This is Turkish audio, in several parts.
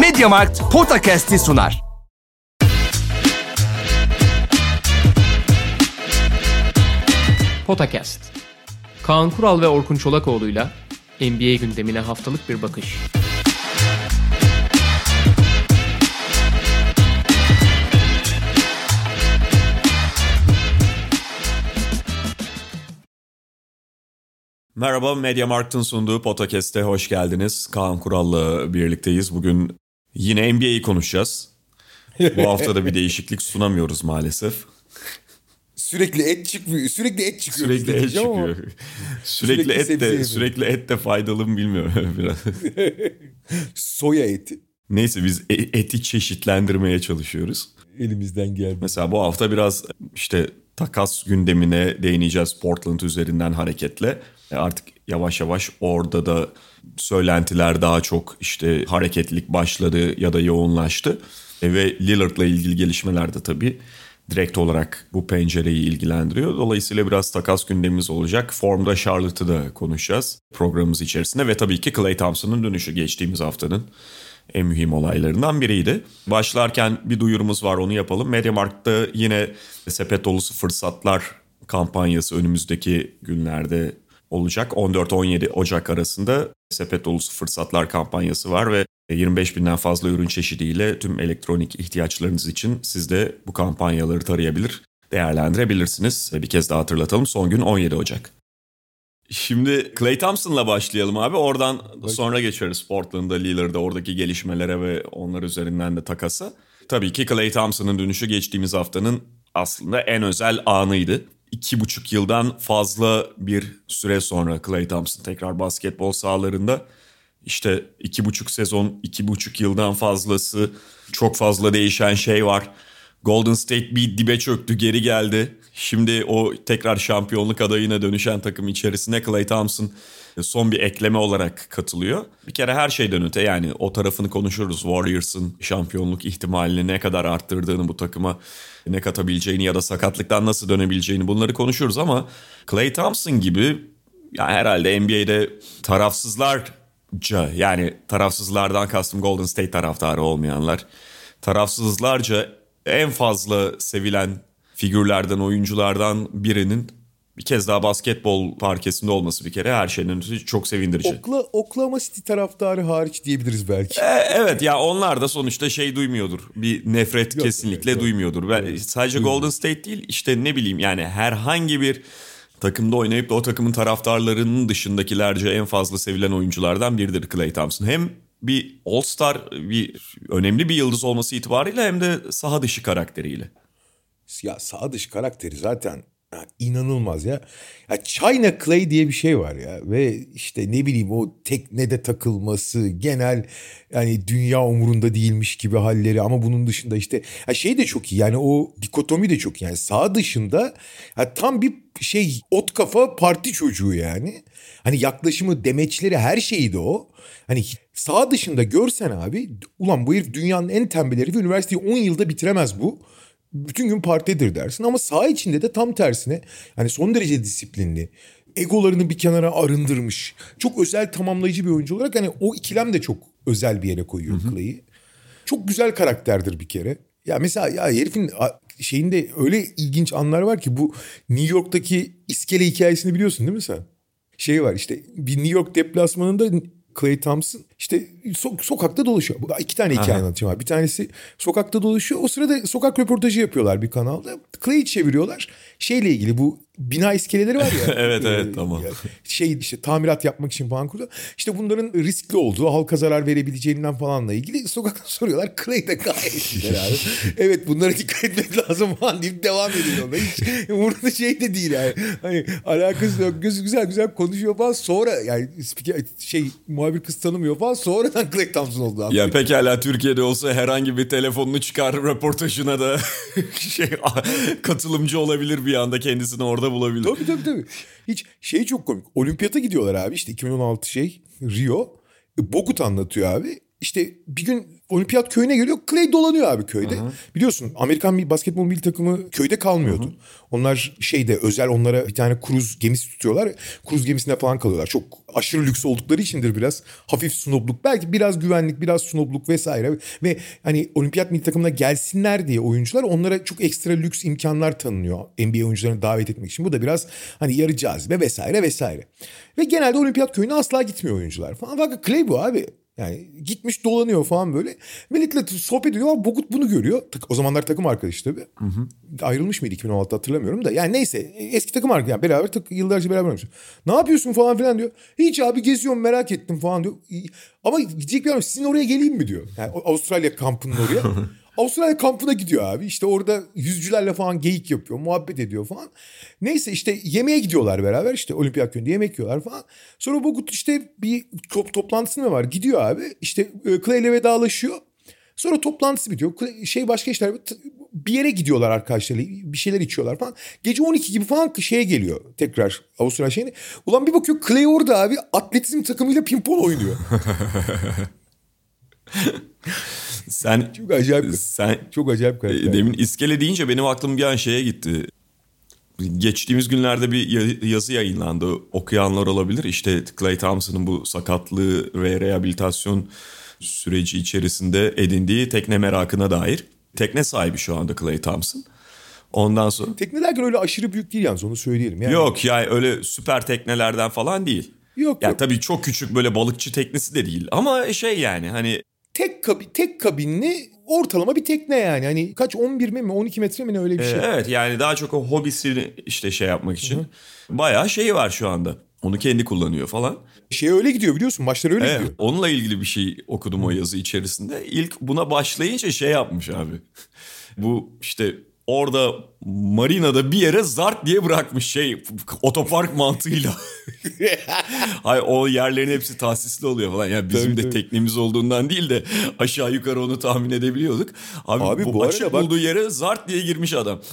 Mediamarkt Podcast'i sunar. Potakast. Kaan Kural ve Orkun Çolakoğlu'yla NBA gündemine haftalık bir bakış. Merhaba, Media Markt'ın sunduğu podcast'e hoş geldiniz. Kaan Kural'la birlikteyiz. Bugün yine NBA'yi konuşacağız. Bu hafta da bir değişiklik sunamıyoruz maalesef. Sürekli et çıkmıyor. Sürekli et çıkıyor. Sürekli bizde et diyeceğim ama çıkıyor. Sürekli, sürekli et sebze de yemiyor. sürekli et de faydalı mı bilmiyorum biraz. Soya eti Neyse biz e- eti çeşitlendirmeye çalışıyoruz. elimizden geldi. Mesela bu hafta biraz işte takas gündemine değineceğiz Portland üzerinden hareketle. E Artık yavaş yavaş orada da söylentiler daha çok işte hareketlilik başladı ya da yoğunlaştı. E Ve Lillard'la ilgili gelişmeler de tabii direkt olarak bu pencereyi ilgilendiriyor. Dolayısıyla biraz takas gündemimiz olacak. Formda Charlotte'ı da konuşacağız programımız içerisinde ve tabii ki Clay Thompson'ın dönüşü geçtiğimiz haftanın en mühim olaylarından biriydi. Başlarken bir duyurumuz var onu yapalım. Mediamarkt'ta yine sepet dolusu fırsatlar kampanyası önümüzdeki günlerde olacak. 14-17 Ocak arasında sepet dolusu fırsatlar kampanyası var ve 25 binden fazla ürün çeşidiyle tüm elektronik ihtiyaçlarınız için siz de bu kampanyaları tarayabilir, değerlendirebilirsiniz. Bir kez daha hatırlatalım son gün 17 Ocak. Şimdi Clay Thompson'la başlayalım abi. Oradan sonra geçeriz Portland'da, Lillard'da oradaki gelişmelere ve onlar üzerinden de takasa. Tabii ki Clay Thompson'ın dönüşü geçtiğimiz haftanın aslında en özel anıydı. İki buçuk yıldan fazla bir süre sonra Clay Thompson tekrar basketbol sahalarında. İşte iki buçuk sezon, iki buçuk yıldan fazlası çok fazla değişen şey var. Golden State bir dibe çöktü, geri geldi. Şimdi o tekrar şampiyonluk adayına dönüşen takım içerisine Clay Thompson son bir ekleme olarak katılıyor. Bir kere her şeyden öte yani o tarafını konuşuruz. Warriors'ın şampiyonluk ihtimalini ne kadar arttırdığını bu takıma ne katabileceğini ya da sakatlıktan nasıl dönebileceğini bunları konuşuruz ama Clay Thompson gibi yani herhalde NBA'de tarafsızlarca yani tarafsızlardan kastım Golden State taraftarı olmayanlar tarafsızlarca en fazla sevilen figürlerden, oyunculardan birinin bir kez daha basketbol parkesinde olması bir kere her şeyden ötesi çok sevindirici. Okla, Oklahoma City taraftarı hariç diyebiliriz belki. E, evet ya onlar da sonuçta şey duymuyordur. Bir nefret kesinlikle evet, duymuyordur. Ben sadece Golden State değil işte ne bileyim yani herhangi bir takımda oynayıp da o takımın taraftarlarının dışındakilerce en fazla sevilen oyunculardan biridir Clay Thompson. Hem bir All-Star, bir önemli bir yıldız olması itibariyle hem de saha dışı karakteriyle. Ya sağ dış karakteri zaten ya, inanılmaz ya. Ya China Clay diye bir şey var ya ve işte ne bileyim o teknede takılması genel yani dünya umurunda değilmiş gibi halleri ama bunun dışında işte ya şey de çok iyi yani o dikotomi de çok iyi yani sağ dışında ya tam bir şey ot kafa parti çocuğu yani. Hani yaklaşımı demeçleri her şeyi de o. Hani sağ dışında görsen abi ulan bu herif dünyanın en tembel herifi üniversiteyi 10 yılda bitiremez bu bütün gün partidir dersin ama saha içinde de tam tersine hani son derece disiplinli egolarını bir kenara arındırmış çok özel tamamlayıcı bir oyuncu olarak hani o ikilem de çok özel bir yere koyuyor Clay'i. Çok güzel karakterdir bir kere. Ya mesela ya herifin şeyinde öyle ilginç anlar var ki bu New York'taki iskele hikayesini biliyorsun değil mi sen? Şey var işte bir New York deplasmanında Clay Thompson işte so- sokakta dolaşıyor. Bu- İki tane hikaye anlatacağım abi. Bir tanesi sokakta dolaşıyor. O sırada sokak röportajı yapıyorlar bir kanalda. Clay'i çeviriyorlar. Şeyle ilgili bu bina iskeleleri var ya. Evet, evet, Ee, tamam. ya şey işte tamirat yapmak için falan kurdu. İşte bunların riskli olduğu, halka zarar verebileceğinden falanla ilgili sokakta soruyorlar. Clay de gayet abi. evet bunlara dikkat etmek lazım falan deyip devam ediyor. orada. Hiç umurunda şey de değil yani. Hani alakası yok. Gözü güzel güzel konuşuyor falan. Sonra yani şey muhabir kız tanımıyor falan. Sonradan Clay Thompson oldu. abi. Ya pekala Türkiye'de olsa herhangi bir telefonunu çıkar röportajına da şey katılımcı olabilir bir anda kendisini orada bulabilir. Tabii tabii tabii. Hiç şey çok komik. Olimpiyata gidiyorlar abi işte 2016 şey Rio. E, Bogut anlatıyor abi. İşte bir gün olimpiyat köyüne geliyor. Clay dolanıyor abi köyde. Biliyorsun Amerikan bir basketbol milli takımı köyde kalmıyordu. Onlar şeyde özel onlara bir tane kruz gemisi tutuyorlar. Kruz gemisinde falan kalıyorlar. Çok aşırı lüks oldukları içindir biraz. Hafif snobluk. Belki biraz güvenlik, biraz snobluk vesaire. Ve hani olimpiyat milli takımına gelsinler diye oyuncular onlara çok ekstra lüks imkanlar tanınıyor. NBA oyuncularını davet etmek için. Bu da biraz hani yarı cazibe vesaire vesaire. Ve genelde olimpiyat köyüne asla gitmiyor oyuncular falan. Fakat Clay bu abi. Yani gitmiş dolanıyor falan böyle. Milletle sohbet ediyor ama Bogut bunu görüyor. O zamanlar takım arkadaşı tabii. Ayrılmış mıydı 2016'da hatırlamıyorum da. Yani neyse eski takım arkadaşı. Yani beraber tak, yıllarca beraber oynamış. Ne yapıyorsun falan filan diyor. Hiç abi geziyorum merak ettim falan diyor. Ama gidecek bir adam sizin oraya geleyim mi diyor. Yani Avustralya kampının oraya. Avustralya kampına gidiyor abi. İşte orada yüzücülerle falan geyik yapıyor, muhabbet ediyor falan. Neyse işte yemeğe gidiyorlar beraber işte olimpiyat köyünde yemek yiyorlar falan. Sonra Bogut işte bir top, toplantısı mı var? Gidiyor abi. İşte e, Clay ile vedalaşıyor. Sonra toplantısı bitiyor. Şey başka işler bir yere gidiyorlar arkadaşlarıyla bir şeyler içiyorlar falan. Gece 12 gibi falan şeye geliyor tekrar Avustralya şeyine. Ulan bir bakıyor Clay orada abi atletizm takımıyla pimpon oynuyor. Sen Çok acayip. sen Çok acayip e, karakter. demin iskele deyince benim aklım bir an şeye gitti. Geçtiğimiz günlerde bir ya- yazı yayınlandı. Okuyanlar olabilir. İşte Clay Thompson'ın bu sakatlığı ve rehabilitasyon süreci içerisinde edindiği tekne merakına dair. Tekne sahibi şu anda Clay Thompson. Ondan sonra Tekne derken öyle aşırı büyük değil yalnız onu söyleyelim. Yani Yok yani öyle süper teknelerden falan değil. Yok, Ya yok. tabii çok küçük böyle balıkçı teknesi de değil. Ama şey yani hani tek kabi, tek kabinli ortalama bir tekne yani. Hani kaç 11 mi 12 metre mi ne öyle bir şey. e, evet yani daha çok o hobisini işte şey yapmak için. Bayağı şeyi var şu anda. Onu kendi kullanıyor falan. Şey öyle gidiyor biliyorsun maçlar öyle Evet, gidiyor. onunla ilgili bir şey okudum o yazı içerisinde. İlk buna başlayınca şey yapmış abi. Bu işte orada marinada bir yere zart diye bırakmış şey otopark mantığıyla. Hay o yerlerin hepsi tahsisli oluyor falan. Yani bizim Tabii, de tabii. teknemiz olduğundan değil de aşağı yukarı onu tahmin edebiliyorduk. Abi, Abi bu, bu açık bak- bulduğu yere zart diye girmiş adam.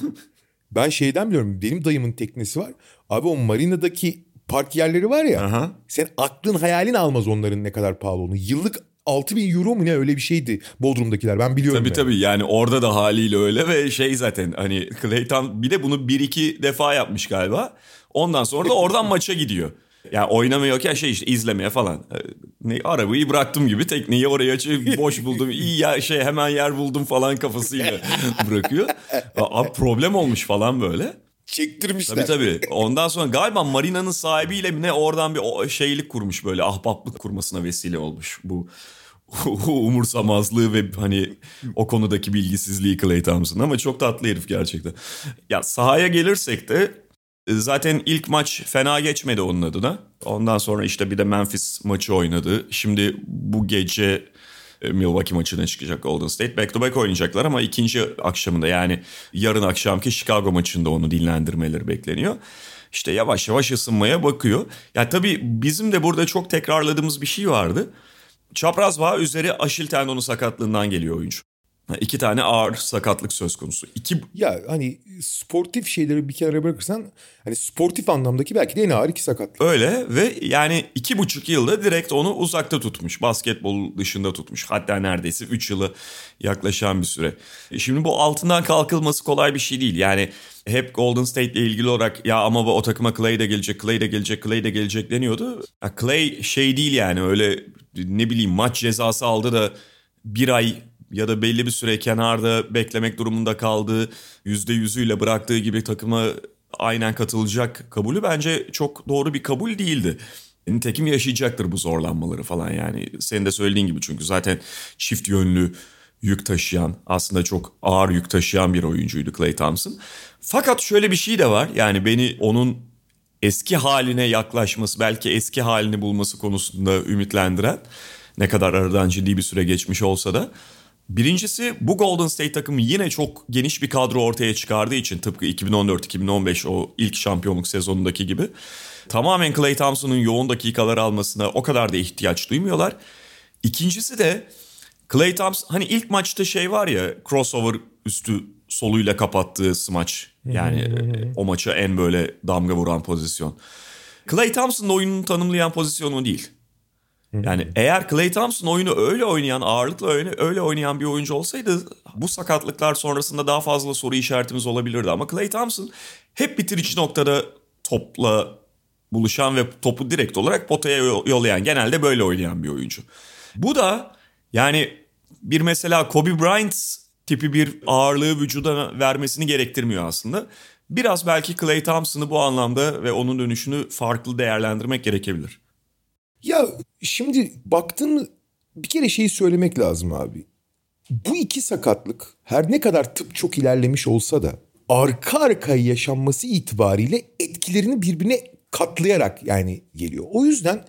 Ben şeyden biliyorum benim dayımın teknesi var. Abi o marinadaki park yerleri var ya. Aha. Sen aklın hayalin almaz onların ne kadar pahalı olduğunu. Yıllık 6000 euro mu ne öyle bir şeydi Bodrum'dakiler ben biliyorum. Tabii yani. tabii yani orada da haliyle öyle ve şey zaten hani Clayton bir de bunu bir iki defa yapmış galiba. Ondan sonra da oradan maça gidiyor. Yani oynamıyorken şey işte izlemeye falan. Ee, Ne, arabayı bıraktım gibi tekneyi oraya açıp boş buldum. iyi ya şey hemen yer buldum falan kafasıyla bırakıyor. Abi problem olmuş falan böyle. Çektirmişler. Tabii tabii. Ondan sonra galiba marinanın sahibiyle ne oradan bir şeylik kurmuş böyle ahbaplık kurmasına vesile olmuş bu umursamazlığı ve hani o konudaki bilgisizliği Clay Thompson ama çok tatlı herif gerçekten. Ya sahaya gelirsek de e, zaten ilk maç fena geçmedi onun adına. Ondan sonra işte bir de Memphis maçı oynadı. Şimdi bu gece e, Milwaukee maçına çıkacak Golden State. Back to back oynayacaklar ama ikinci akşamında yani yarın akşamki Chicago maçında onu dinlendirmeleri bekleniyor. İşte yavaş yavaş ısınmaya bakıyor. Ya tabii bizim de burada çok tekrarladığımız bir şey vardı. Çapraz bağ üzeri aşil tendonu sakatlığından geliyor oyuncu. İki tane ağır sakatlık söz konusu. İki Ya hani sportif şeyleri bir kenara bırakırsan hani sportif anlamdaki belki de en ağır iki sakatlık. Öyle ve yani iki buçuk yılda direkt onu uzakta tutmuş. Basketbol dışında tutmuş. Hatta neredeyse üç yılı yaklaşan bir süre. E Şimdi bu altından kalkılması kolay bir şey değil. Yani hep Golden State ile ilgili olarak ya ama bu o takıma Clay de gelecek, Clay de gelecek, Clay de gelecek deniyordu. Ya Clay şey değil yani öyle ne bileyim maç cezası aldı da bir ay ya da belli bir süre kenarda beklemek durumunda kaldığı yüzde yüzüyle bıraktığı gibi takıma aynen katılacak kabulü bence çok doğru bir kabul değildi. Nitekim yaşayacaktır bu zorlanmaları falan yani. Senin de söylediğin gibi çünkü zaten çift yönlü yük taşıyan aslında çok ağır yük taşıyan bir oyuncuydu Clay Thompson. Fakat şöyle bir şey de var yani beni onun eski haline yaklaşması belki eski halini bulması konusunda ümitlendiren ne kadar aradan ciddi bir süre geçmiş olsa da Birincisi bu Golden State takımı yine çok geniş bir kadro ortaya çıkardığı için tıpkı 2014-2015 o ilk şampiyonluk sezonundaki gibi tamamen Klay Thompson'un yoğun dakikalar almasına o kadar da ihtiyaç duymuyorlar. İkincisi de Klay Thompson hani ilk maçta şey var ya crossover üstü soluyla kapattığı smaç yani o maça en böyle damga vuran pozisyon. Klay Thompson'ın oyununu tanımlayan pozisyonu değil. Yani eğer Clay Thompson oyunu öyle oynayan, ağırlıkla öyle, öyle oynayan bir oyuncu olsaydı bu sakatlıklar sonrasında daha fazla soru işaretimiz olabilirdi. Ama Clay Thompson hep bitirici noktada topla buluşan ve topu direkt olarak potaya yollayan, genelde böyle oynayan bir oyuncu. Bu da yani bir mesela Kobe Bryant tipi bir ağırlığı vücuda vermesini gerektirmiyor aslında. Biraz belki Clay Thompson'ı bu anlamda ve onun dönüşünü farklı değerlendirmek gerekebilir. Ya şimdi baktın bir kere şeyi söylemek lazım abi. Bu iki sakatlık her ne kadar tıp çok ilerlemiş olsa da arka arkaya yaşanması itibariyle etkilerini birbirine katlayarak yani geliyor. O yüzden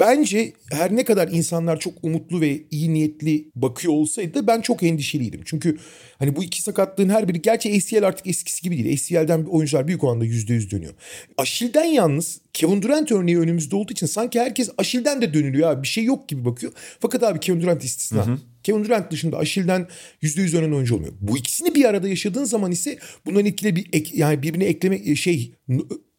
Bence her ne kadar insanlar çok umutlu ve iyi niyetli bakıyor olsaydı ben çok endişeliydim. Çünkü hani bu iki sakatlığın her biri gerçi ACL artık eskisi gibi değil. ACL'den oyuncular büyük oranda %100 dönüyor. Aşil'den yalnız Kevin Durant örneği önümüzde olduğu için sanki herkes Aşil'den de dönülüyor abi bir şey yok gibi bakıyor. Fakat abi Kevin Durant istisna. Hı hı. Kevin Durant dışında Aşil'den %100 dönen oyuncu olmuyor. Bu ikisini bir arada yaşadığın zaman ise bunların etkileri bir ek, yani birbirine ekleme şey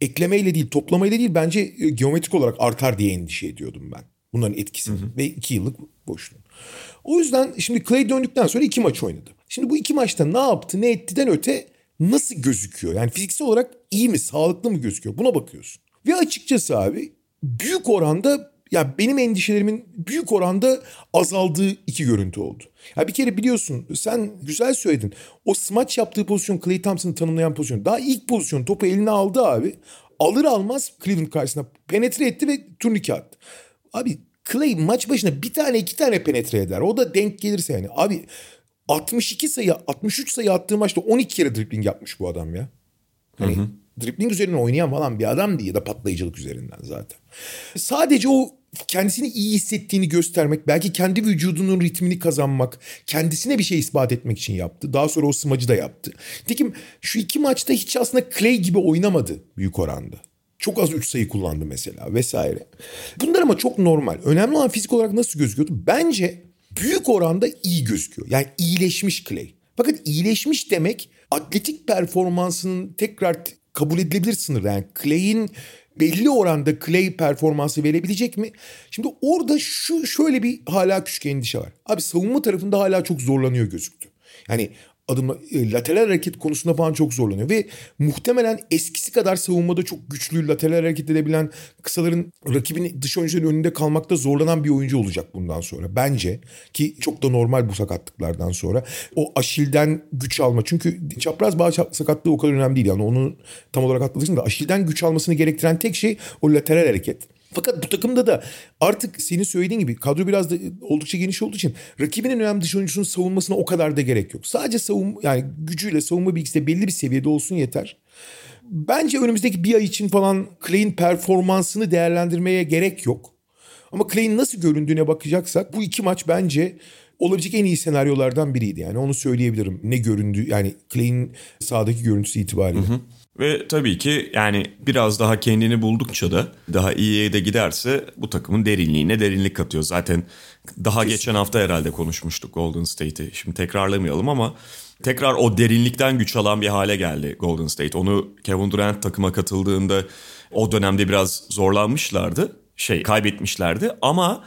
eklemeyle değil toplamayla değil bence e, geometrik olarak artar diye endişe ediyordum ben. Bunların etkisi ve iki yıllık boşluğun. O yüzden şimdi Clay döndükten sonra iki maç oynadı. Şimdi bu iki maçta ne yaptı ne ettiden öte nasıl gözüküyor? Yani fiziksel olarak iyi mi sağlıklı mı gözüküyor buna bakıyorsun. Ve açıkçası abi büyük oranda ya benim endişelerimin büyük oranda azaldığı iki görüntü oldu. Ya bir kere biliyorsun sen güzel söyledin. O smaç yaptığı pozisyon Clay Thompson'ı tanımlayan pozisyon. Daha ilk pozisyon topu eline aldı abi. Alır almaz Cleveland karşısına penetre etti ve turnike attı. Abi Clay maç başına bir tane iki tane penetre eder. O da denk gelirse yani. Abi 62 sayı 63 sayı attığı maçta 12 kere dribbling yapmış bu adam ya. Hani hı hı. Dribbling üzerinden oynayan falan bir adam değil ya da patlayıcılık üzerinden zaten. Sadece o kendisini iyi hissettiğini göstermek, belki kendi vücudunun ritmini kazanmak, kendisine bir şey ispat etmek için yaptı. Daha sonra o smacı da yaptı. Nitekim şu iki maçta hiç aslında Clay gibi oynamadı büyük oranda. Çok az 3 sayı kullandı mesela vesaire. Bunlar ama çok normal. Önemli olan fizik olarak nasıl gözüküyordu? Bence büyük oranda iyi gözüküyor. Yani iyileşmiş Clay. Fakat iyileşmiş demek atletik performansının tekrar kabul edilebilir sınırda. Yani Clay'in belli oranda Clay performansı verebilecek mi? Şimdi orada şu şöyle bir hala küçük endişe var. Abi savunma tarafında hala çok zorlanıyor gözüktü. Yani adım e, lateral hareket konusunda falan çok zorlanıyor. Ve muhtemelen eskisi kadar savunmada çok güçlü lateral hareket edebilen kısaların rakibin dış oyuncuların önünde kalmakta zorlanan bir oyuncu olacak bundan sonra. Bence ki çok da normal bu sakatlıklardan sonra o aşilden güç alma. Çünkü çapraz bağ sakatlığı o kadar önemli değil. Yani onu tam olarak atladırsın da aşilden güç almasını gerektiren tek şey o lateral hareket. Fakat bu takımda da artık senin söylediğin gibi kadro biraz da oldukça geniş olduğu için rakibinin önemli dış oyuncusunun savunmasına o kadar da gerek yok. Sadece savun yani gücüyle savunma bilgisi de belli bir seviyede olsun yeter. Bence önümüzdeki bir ay için falan Clay'in performansını değerlendirmeye gerek yok. Ama Clay'in nasıl göründüğüne bakacaksak bu iki maç bence olabilecek en iyi senaryolardan biriydi. Yani onu söyleyebilirim. Ne göründü yani Clay'in sahadaki görüntüsü itibariyle. Hı hı. Ve tabii ki yani biraz daha kendini buldukça da daha iyiye de giderse bu takımın derinliğine derinlik katıyor. Zaten daha Kesin. geçen hafta herhalde konuşmuştuk Golden State'i. Şimdi tekrarlamayalım ama tekrar o derinlikten güç alan bir hale geldi Golden State. Onu Kevin Durant takıma katıldığında o dönemde biraz zorlanmışlardı. Şey kaybetmişlerdi ama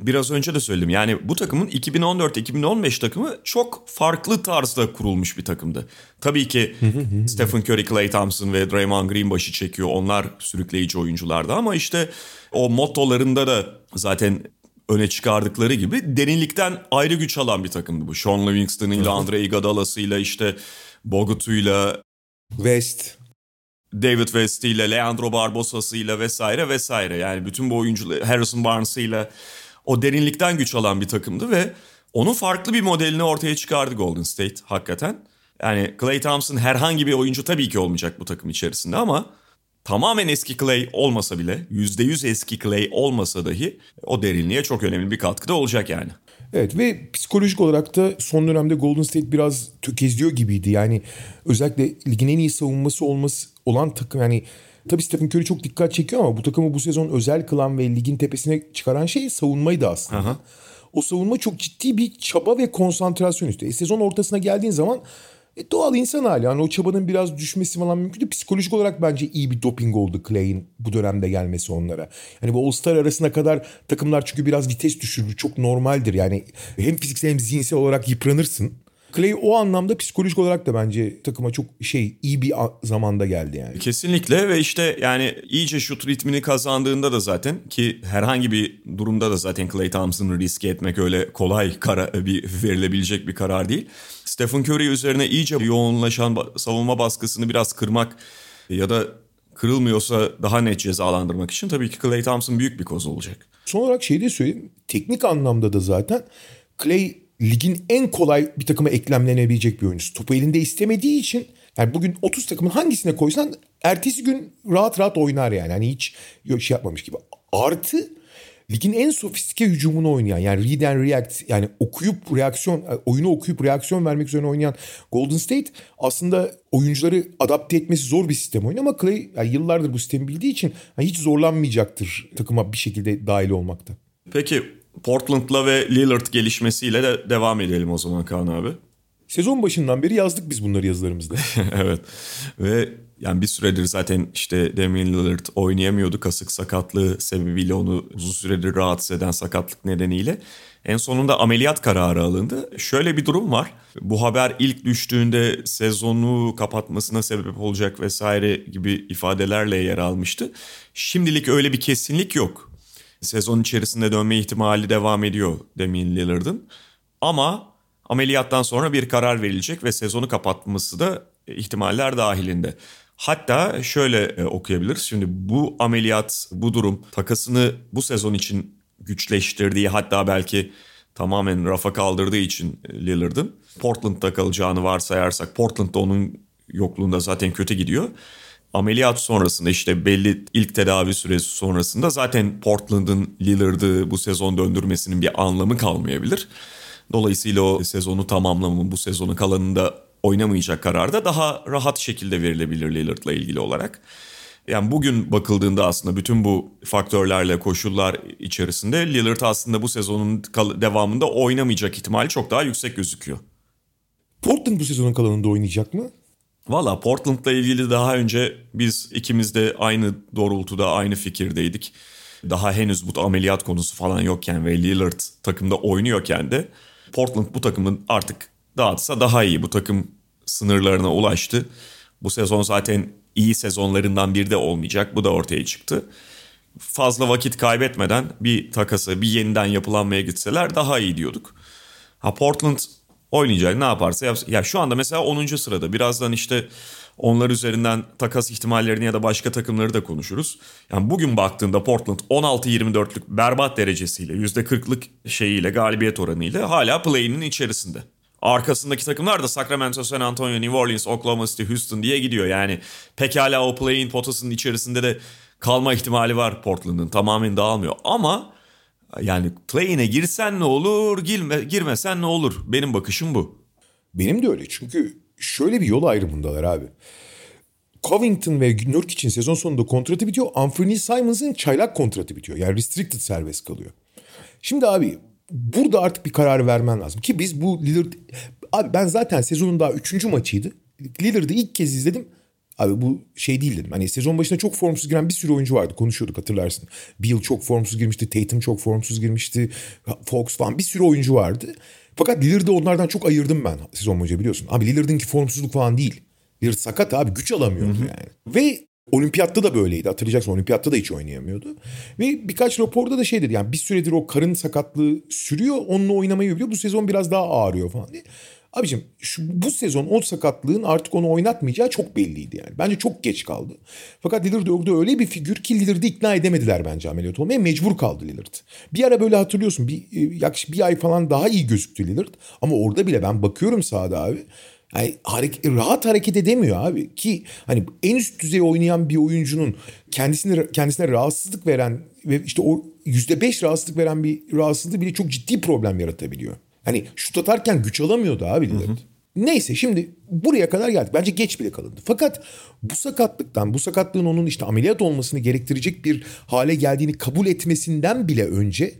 biraz önce de söyledim. Yani bu takımın 2014-2015 takımı çok farklı tarzda kurulmuş bir takımdı. Tabii ki Stephen Curry, Klay Thompson ve Draymond Green başı çekiyor. Onlar sürükleyici oyunculardı ama işte o mottolarında da zaten öne çıkardıkları gibi derinlikten ayrı güç alan bir takımdı bu. Sean Livingston'ıyla, Andre Iguodala'sıyla işte Bogut'uyla West David West'iyle, Leandro Barbosa'sıyla vesaire vesaire. Yani bütün bu oyuncular Harrison Barnes'ıyla o derinlikten güç alan bir takımdı ve onun farklı bir modelini ortaya çıkardı Golden State hakikaten. Yani Clay Thompson herhangi bir oyuncu tabii ki olmayacak bu takım içerisinde ama tamamen eski Clay olmasa bile %100 eski Clay olmasa dahi o derinliğe çok önemli bir katkıda olacak yani. Evet ve psikolojik olarak da son dönemde Golden State biraz tökezliyor gibiydi. Yani özellikle ligin en iyi savunması olması olan takım yani Tabii Stephen Curry çok dikkat çekiyor ama bu takımı bu sezon özel kılan ve ligin tepesine çıkaran şey savunmaydı aslında. Aha. O savunma çok ciddi bir çaba ve konsantrasyon istiyor. E, sezon ortasına geldiğin zaman E doğal insan hali. Yani o çabanın biraz düşmesi falan mümkün değil. Psikolojik olarak bence iyi bir doping oldu Clay'in bu dönemde gelmesi onlara. Hani bu All-Star arasına kadar takımlar çünkü biraz vites düşürür. Çok normaldir. Yani hem fiziksel hem zihinsel olarak yıpranırsın. Clay o anlamda psikolojik olarak da bence takıma çok şey iyi bir zamanda geldi yani. Kesinlikle ve işte yani iyice şut ritmini kazandığında da zaten ki herhangi bir durumda da zaten Clay Thompson'ı riske etmek öyle kolay kara, bir verilebilecek bir karar değil. Stephen Curry üzerine iyice yoğunlaşan savunma baskısını biraz kırmak ya da kırılmıyorsa daha net cezalandırmak için tabii ki Clay Thompson büyük bir koz olacak. Son olarak şey de söyleyeyim. Teknik anlamda da zaten Clay ligin en kolay bir takıma eklemlenebilecek bir oyuncusu. Topu elinde istemediği için yani bugün 30 takımın hangisine koysan ertesi gün rahat rahat oynar yani. Hani hiç şey yapmamış gibi. Artı ligin en sofistike hücumunu oynayan yani read and react yani okuyup reaksiyon oyunu okuyup reaksiyon vermek üzerine oynayan Golden State aslında oyuncuları adapte etmesi zor bir sistem oyunu ama Clay yani yıllardır bu sistemi bildiği için hiç zorlanmayacaktır takıma bir şekilde dahil olmakta. Peki Portland'la ve Lillard gelişmesiyle de devam edelim o zaman Kaan abi. Sezon başından beri yazdık biz bunları yazılarımızda. evet ve yani bir süredir zaten işte Damian Lillard oynayamıyordu kasık sakatlığı sebebiyle onu uzun süredir rahatsız eden sakatlık nedeniyle. En sonunda ameliyat kararı alındı. Şöyle bir durum var. Bu haber ilk düştüğünde sezonu kapatmasına sebep olacak vesaire gibi ifadelerle yer almıştı. Şimdilik öyle bir kesinlik yok sezon içerisinde dönme ihtimali devam ediyor Damian Lillard'ın. Ama ameliyattan sonra bir karar verilecek ve sezonu kapatması da ihtimaller dahilinde. Hatta şöyle e, okuyabiliriz. Şimdi bu ameliyat, bu durum takasını bu sezon için güçleştirdiği hatta belki tamamen rafa kaldırdığı için Lillard'ın Portland'da kalacağını varsayarsak Portland'da onun yokluğunda zaten kötü gidiyor ameliyat sonrasında işte belli ilk tedavi süresi sonrasında zaten Portland'ın Lillard'ı bu sezon döndürmesinin bir anlamı kalmayabilir. Dolayısıyla o sezonu tamamlamı bu sezonu kalanında oynamayacak kararda daha rahat şekilde verilebilir Lillard'la ilgili olarak. Yani bugün bakıldığında aslında bütün bu faktörlerle koşullar içerisinde Lillard aslında bu sezonun devamında oynamayacak ihtimali çok daha yüksek gözüküyor. Portland bu sezonun kalanında oynayacak mı? Valla Portland'la ilgili daha önce biz ikimiz de aynı doğrultuda aynı fikirdeydik. Daha henüz bu ameliyat konusu falan yokken ve Lillard takımda oynuyorken de Portland bu takımın artık dağıtsa daha iyi. Bu takım sınırlarına ulaştı. Bu sezon zaten iyi sezonlarından bir de olmayacak. Bu da ortaya çıktı. Fazla vakit kaybetmeden bir takası, bir yeniden yapılanmaya gitseler daha iyi diyorduk. Ha Portland oynayacak ne yaparsa yapsın. Ya şu anda mesela 10. sırada birazdan işte onlar üzerinden takas ihtimallerini ya da başka takımları da konuşuruz. Yani bugün baktığında Portland 16-24'lük berbat derecesiyle %40'lık şeyiyle galibiyet oranıyla hala play'inin içerisinde. Arkasındaki takımlar da Sacramento, San Antonio, New Orleans, Oklahoma City, Houston diye gidiyor. Yani pekala o play'in potasının içerisinde de kalma ihtimali var Portland'ın. Tamamen dağılmıyor. Ama yani play'ine girsen ne olur, girme, girmesen ne olur? Benim bakışım bu. Benim de öyle çünkü şöyle bir yol ayrımındalar abi. Covington ve için sezon sonunda kontratı bitiyor. Anthony Simons'ın çaylak kontratı bitiyor. Yani restricted serbest kalıyor. Şimdi abi burada artık bir karar vermen lazım. Ki biz bu Lillard... Abi ben zaten sezonun daha üçüncü maçıydı. Lillard'ı ilk kez izledim. Abi bu şey değil dedim. Hani sezon başında çok formsuz giren bir sürü oyuncu vardı. Konuşuyorduk hatırlarsın. Beal çok formsuz girmişti. Tatum çok formsuz girmişti. Fox falan bir sürü oyuncu vardı. Fakat Lillard'ı onlardan çok ayırdım ben sezon boyunca biliyorsun. Abi Lillard'ınki formsuzluk falan değil. Lillard sakat abi güç alamıyordu yani. Ve Olimpiyatta da böyleydi hatırlayacaksın olimpiyatta da hiç oynayamıyordu. Ve birkaç raporda da şey dedi yani bir süredir o karın sakatlığı sürüyor onunla oynamayı biliyor. Bu sezon biraz daha ağrıyor falan diye. Abicim şu, bu sezon o sakatlığın artık onu oynatmayacağı çok belliydi yani. Bence çok geç kaldı. Fakat Lillard orada öyle bir figür ki Lillard'ı ikna edemediler bence ameliyat olmaya. Mecbur kaldı Lillard. Bir ara böyle hatırlıyorsun bir, e, yaklaşık bir ay falan daha iyi gözüktü Lillard. Ama orada bile ben bakıyorum sahada abi. Yani hareket, rahat hareket edemiyor abi ki hani en üst düzey oynayan bir oyuncunun kendisine kendisine rahatsızlık veren ve işte o yüzde beş rahatsızlık veren bir rahatsızlığı bile çok ciddi problem yaratabiliyor. Hani şut atarken güç alamıyordu abi Lillard. Neyse şimdi buraya kadar geldik. Bence geç bile kalındı. Fakat bu sakatlıktan, bu sakatlığın onun işte ameliyat olmasını gerektirecek bir hale geldiğini kabul etmesinden bile önce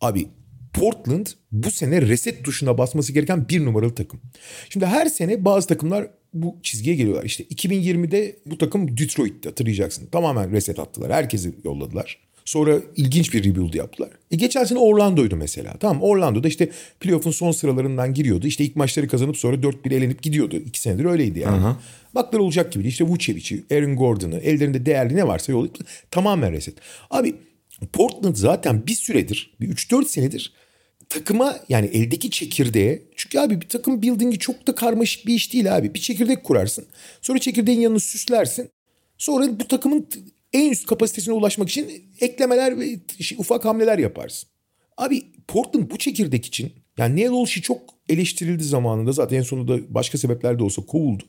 abi Portland bu sene reset tuşuna basması gereken bir numaralı takım. Şimdi her sene bazı takımlar bu çizgiye geliyorlar. İşte 2020'de bu takım Detroit'te hatırlayacaksın. Tamamen reset attılar. Herkesi yolladılar. Sonra ilginç bir rebuild yaptılar. E geçen sene Orlando'ydu mesela. Tamam Orlando'da işte playoff'un son sıralarından giriyordu. İşte ilk maçları kazanıp sonra 4-1 elenip gidiyordu. İki senedir öyleydi yani. Aha. Baklar olacak gibi. İşte Vucevic'i, Aaron Gordon'ı, ellerinde değerli ne varsa yollayıp tamamen reset. Abi Portland zaten bir süredir, bir 3-4 senedir takıma yani eldeki çekirdeğe çünkü abi bir takım building'i çok da karmaşık bir iş değil abi. Bir çekirdek kurarsın. Sonra çekirdeğin yanını süslersin. Sonra bu takımın en üst kapasitesine ulaşmak için eklemeler ve ufak hamleler yaparsın. Abi Portland bu çekirdek için yani Neil Olshey çok eleştirildi zamanında zaten en sonunda başka sebepler de olsa kovuldu.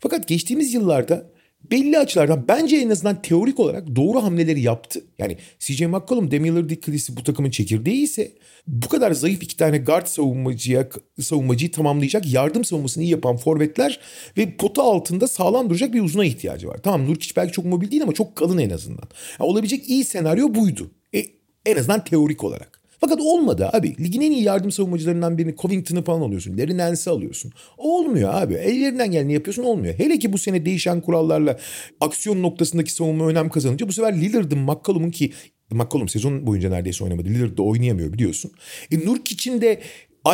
Fakat geçtiğimiz yıllarda belli açılardan bence en azından teorik olarak doğru hamleleri yaptı. Yani CJ McCollum, Damian Lillard bu takımın çekirdeği ise bu kadar zayıf iki tane guard savunmacıya savunmacıyı tamamlayacak yardım savunmasını iyi yapan forvetler ve pota altında sağlam duracak bir uzuna ihtiyacı var. Tamam Nurkic belki çok mobil değil ama çok kalın en azından. Yani olabilecek iyi senaryo buydu. E, en azından teorik olarak. Fakat olmadı abi. Ligin en iyi yardım savunmacılarından birini Covington'ı falan alıyorsun. Larry Nance'i alıyorsun. Olmuyor abi. Ellerinden geleni yapıyorsun olmuyor. Hele ki bu sene değişen kurallarla aksiyon noktasındaki savunma önem kazanınca bu sefer Lillard'ın McCollum'un ki McCollum sezon boyunca neredeyse oynamadı. Lillard da oynayamıyor biliyorsun. E Nurkic'in de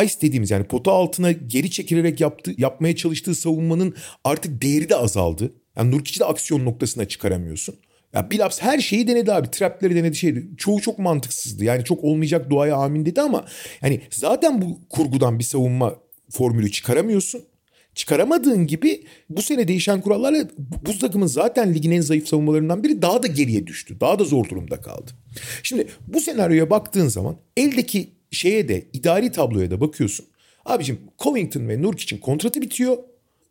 ice dediğimiz yani pota altına geri çekilerek yaptı, yapmaya çalıştığı savunmanın artık değeri de azaldı. Yani Nurkic'i de aksiyon noktasına çıkaramıyorsun. Ya Billups her şeyi denedi abi. Trapleri denedi şeydi. Çoğu çok mantıksızdı. Yani çok olmayacak duaya amin dedi ama yani zaten bu kurgudan bir savunma formülü çıkaramıyorsun. Çıkaramadığın gibi bu sene değişen kurallarla bu takımın zaten ligin en zayıf savunmalarından biri daha da geriye düştü. Daha da zor durumda kaldı. Şimdi bu senaryoya baktığın zaman eldeki şeye de idari tabloya da bakıyorsun. Abicim Covington ve Nurkic'in kontratı bitiyor.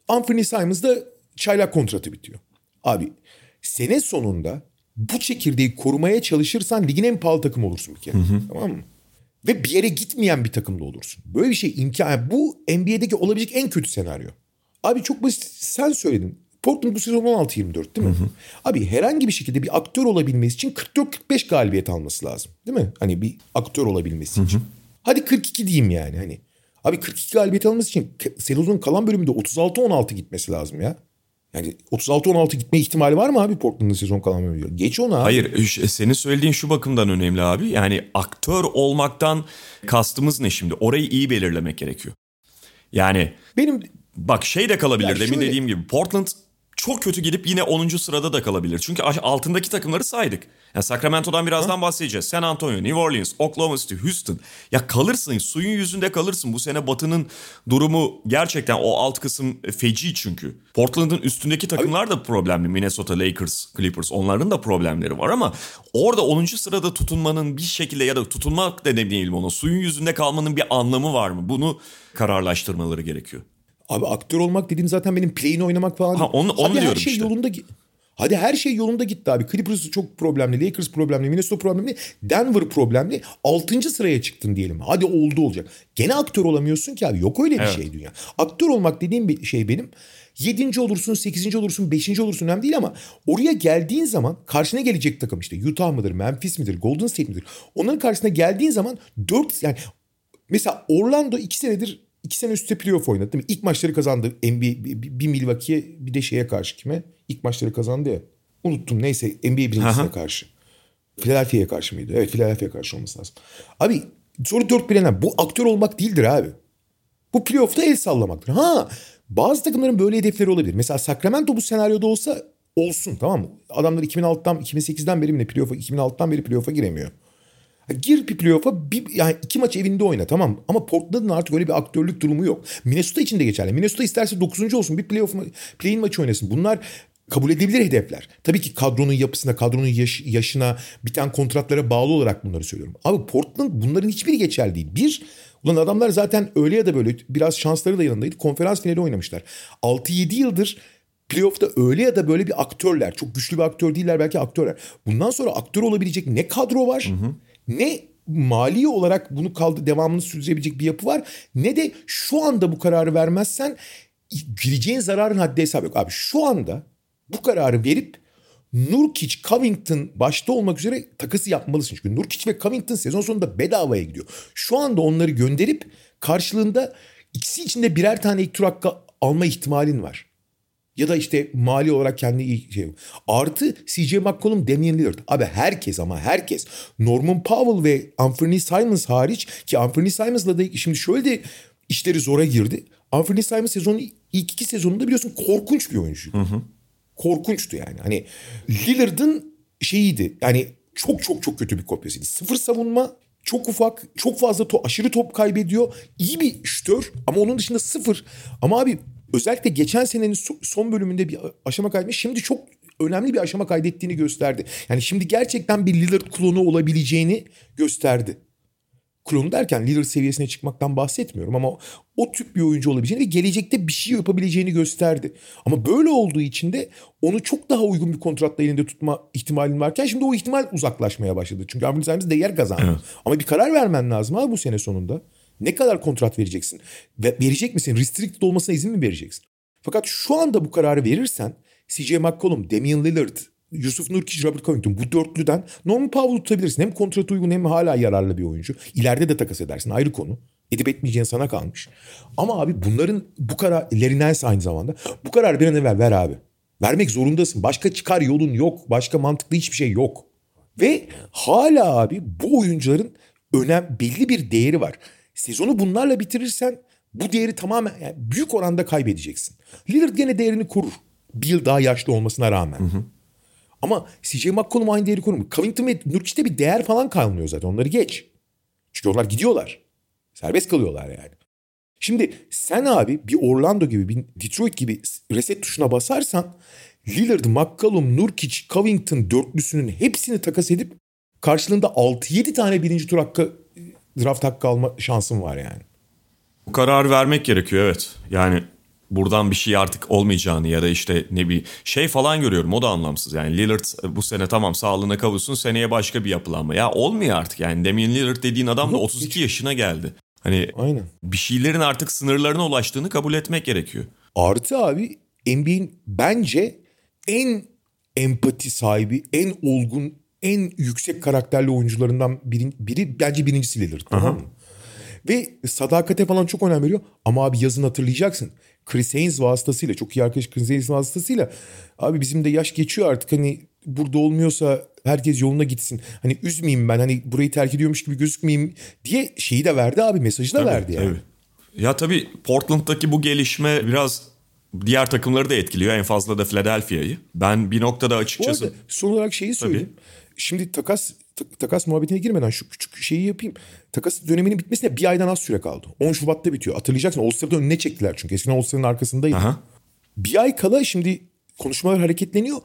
Anthony Simons da çaylak kontratı bitiyor. Abi sene sonunda bu çekirdeği korumaya çalışırsan ligin en pahalı takım olursun bir kere. Hı hı. Tamam mı? Ve bir yere gitmeyen bir takımda olursun. Böyle bir şey imkan. Yani bu NBA'deki olabilecek en kötü senaryo. Abi çok basit sen söyledin. Portland bu sezon 16-24 değil mi? Hı hı. Abi herhangi bir şekilde bir aktör olabilmesi için 44-45 galibiyet alması lazım. Değil mi? Hani bir aktör olabilmesi için. Hı hı. Hadi 42 diyeyim yani hani. Abi 42 galibiyet alması için sezonun kalan bölümünde 36-16 gitmesi lazım ya. Yani 36-16 gitme ihtimali var mı abi Portland'ın sezon kalan bölümünde? Geç onu abi. Hayır senin söylediğin şu bakımdan önemli abi. Yani aktör olmaktan kastımız ne şimdi? Orayı iyi belirlemek gerekiyor. Yani benim bak şey de kalabilir demin şöyle... dediğim gibi. Portland çok kötü gidip yine 10. sırada da kalabilir. Çünkü altındaki takımları saydık. Yani Sacramento'dan birazdan ha? bahsedeceğiz. San Antonio, New Orleans, Oklahoma City, Houston. Ya kalırsın, suyun yüzünde kalırsın. Bu sene Batı'nın durumu gerçekten o alt kısım feci çünkü. Portland'ın üstündeki takımlar da problemli. Minnesota, Lakers, Clippers onların da problemleri var ama orada 10. sırada tutunmanın bir şekilde ya da tutunmak da demeyelim ona. Suyun yüzünde kalmanın bir anlamı var mı? Bunu kararlaştırmaları gerekiyor. Abi aktör olmak dediğim zaten benim play'ini oynamak falan. Ha, onu, onu Hadi diyorum her şey işte. yolunda Hadi her şey yolunda gitti abi. Clippers çok problemli, Lakers problemli, Minnesota problemli, Denver problemli. Altıncı sıraya çıktın diyelim. Hadi oldu olacak. Gene aktör olamıyorsun ki abi. Yok öyle bir evet. şey dünya. Aktör olmak dediğim bir şey benim. Yedinci olursun, sekizinci olursun, beşinci olursun önemli değil ama oraya geldiğin zaman karşına gelecek takım işte Utah mıdır, Memphis midir, Golden State midir? Onların karşısına geldiğin zaman dört yani mesela Orlando iki senedir iki sene üstte playoff oynadı değil mi? İlk maçları kazandı. NBA, bir, Milwaukee'ye bir de şeye karşı kime? İlk maçları kazandı ya. Unuttum neyse NBA birincisine karşı. Philadelphia'ya karşı mıydı? Evet Philadelphia'ya karşı olması lazım. Abi soru dört bilenen bu aktör olmak değildir abi. Bu playoff'ta el sallamaktır. Ha bazı takımların böyle hedefleri olabilir. Mesela Sacramento bu senaryoda olsa olsun tamam mı? Adamlar 2006'dan 2008'den beri mi ne playoff'a 2006'dan beri playoff'a giremiyor. Gir playoff'a bir, yani iki maç evinde oyna tamam ama Portland'ın artık öyle bir aktörlük durumu yok. Minnesota için de geçerli. Minnesota isterse 9. olsun bir playoff play-in maçı oynasın. Bunlar kabul edilebilir hedefler. Tabii ki kadronun yapısına, kadronun yaş, yaşına, biten kontratlara bağlı olarak bunları söylüyorum. Abi Portland bunların hiçbiri geçerli değil. Bir, ulan adamlar zaten öyle ya da böyle biraz şansları da yanındaydı. Konferans finali oynamışlar. 6-7 yıldır playoff'ta öyle ya da böyle bir aktörler. Çok güçlü bir aktör değiller belki aktörler. Bundan sonra aktör olabilecek ne kadro var? Hı hı ne mali olarak bunu kaldı devamını sürdürebilecek bir yapı var ne de şu anda bu kararı vermezsen gireceğin zararın haddi hesabı yok. Abi şu anda bu kararı verip Nurkic, Covington başta olmak üzere takası yapmalısın. Çünkü Nurkic ve Covington sezon sonunda bedavaya gidiyor. Şu anda onları gönderip karşılığında ikisi için de birer tane ilk tur hakkı alma ihtimalin var. Ya da işte mali olarak kendi iyi şey. Artı CJ McCollum, Damian Lillard. Abi herkes ama herkes. Norman Powell ve Anthony Simons hariç ki Anthony Simons'la da şimdi şöyle de işleri zora girdi. Anthony Simons sezonun ilk iki sezonunda biliyorsun korkunç bir oyuncuydu. Hı hı. Korkunçtu yani. Hani Lillard'ın şeyiydi. Yani çok çok çok kötü bir kopyasıydı. Sıfır savunma, çok ufak, çok fazla to aşırı top kaybediyor. İyi bir şütör ama onun dışında sıfır. Ama abi özellikle geçen senenin son bölümünde bir aşama kaydetmiş. Şimdi çok önemli bir aşama kaydettiğini gösterdi. Yani şimdi gerçekten bir Lillard klonu olabileceğini gösterdi klonu derken lider seviyesine çıkmaktan bahsetmiyorum ama o tip bir oyuncu olabileceğini ve gelecekte bir şey yapabileceğini gösterdi. Ama böyle olduğu için de onu çok daha uygun bir kontratla elinde tutma ihtimalin varken şimdi o ihtimal uzaklaşmaya başladı. Çünkü Anthony Simons değer kazandı. Evet. Ama bir karar vermen lazım abi bu sene sonunda. Ne kadar kontrat vereceksin? Ve verecek misin? Restricted olmasına izin mi vereceksin? Fakat şu anda bu kararı verirsen CJ McCollum, Damian Lillard, Yusuf Nurkic, Robert Covington bu dörtlüden Norman Powell'ı tutabilirsin. Hem kontrat uygun hem hala yararlı bir oyuncu. İleride de takas edersin ayrı konu. Edip etmeyeceğin sana kalmış. Ama abi bunların bu karar aynı zamanda. Bu karar bir an evvel ver abi. Vermek zorundasın. Başka çıkar yolun yok. Başka mantıklı hiçbir şey yok. Ve hala abi bu oyuncuların önem belli bir değeri var. Sezonu bunlarla bitirirsen bu değeri tamamen yani büyük oranda kaybedeceksin. Lillard gene değerini korur. Bir yıl daha yaşlı olmasına rağmen. Hı hı. Ama CJ McCollum aynı değeri korumuyor. Covington ve Nurkic'te bir değer falan kalmıyor zaten. Onları geç. Çünkü onlar gidiyorlar. Serbest kalıyorlar yani. Şimdi sen abi bir Orlando gibi bir Detroit gibi reset tuşuna basarsan Lillard, McCollum, Nurkic, Covington dörtlüsünün hepsini takas edip karşılığında 6-7 tane birinci tur hakkı draft hakkı alma şansın var yani. Bu kararı vermek gerekiyor evet. Yani buradan bir şey artık olmayacağını ya da işte ne bir şey falan görüyorum o da anlamsız. Yani Lillard bu sene tamam sağlığına kavuşsun seneye başka bir yapılanma. Ya olmuyor artık yani Damian Lillard dediğin adam da 32 hiç. yaşına geldi. Hani Aynen. bir şeylerin artık sınırlarına ulaştığını kabul etmek gerekiyor. Artı abi NBA'in bence en empati sahibi, en olgun, en yüksek karakterli oyuncularından biri, biri bence birincisi Lillard. Tamam mı? Ve sadakate falan çok önem veriyor. Ama abi yazın hatırlayacaksın. Chris Haynes vasıtasıyla çok iyi arkadaş Chris Haynes vasıtasıyla abi bizim de yaş geçiyor artık hani burada olmuyorsa herkes yoluna gitsin. Hani üzmeyeyim ben hani burayı terk ediyormuş gibi gözükmeyeyim diye şeyi de verdi abi mesajı da tabii, verdi yani. Tabii. Ya tabii Portland'daki bu gelişme biraz diğer takımları da etkiliyor. En fazla da Philadelphia'yı. Ben bir noktada açıkçası... Bu arada son olarak şeyi söyleyeyim. Tabii. Şimdi takas takas muhabbetine girmeden şu küçük şeyi yapayım. Takas döneminin bitmesine bir aydan az süre kaldı. 10 Şubat'ta bitiyor. Hatırlayacaksın All-Star'da önüne çektiler çünkü. Eskiden All-Star'ın arkasındaydı. Aha. Bir ay kala şimdi konuşmalar hareketleniyor.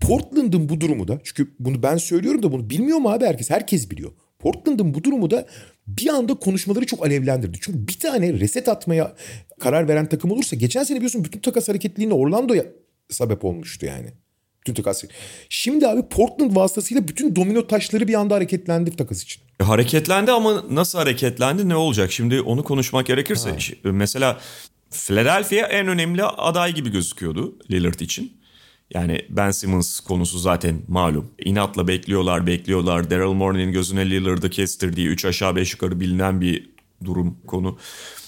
Portland'ın bu durumu da çünkü bunu ben söylüyorum da bunu bilmiyor mu abi herkes? Herkes biliyor. Portland'ın bu durumu da bir anda konuşmaları çok alevlendirdi. Çünkü bir tane reset atmaya karar veren takım olursa geçen sene biliyorsun bütün takas hareketliliğine Orlando'ya sebep olmuştu yani. Bütün takas. Şimdi abi Portland vasıtasıyla bütün domino taşları bir anda hareketlendi takas için. E, hareketlendi ama nasıl hareketlendi ne olacak? Şimdi onu konuşmak gerekirse ha. Mesela Philadelphia en önemli aday gibi gözüküyordu Lillard için. Yani Ben Simmons konusu zaten malum. İnatla bekliyorlar, bekliyorlar. Daryl Morey'nin gözüne Lillard'ı kestirdiği 3 aşağı 5 yukarı bilinen bir durum konu.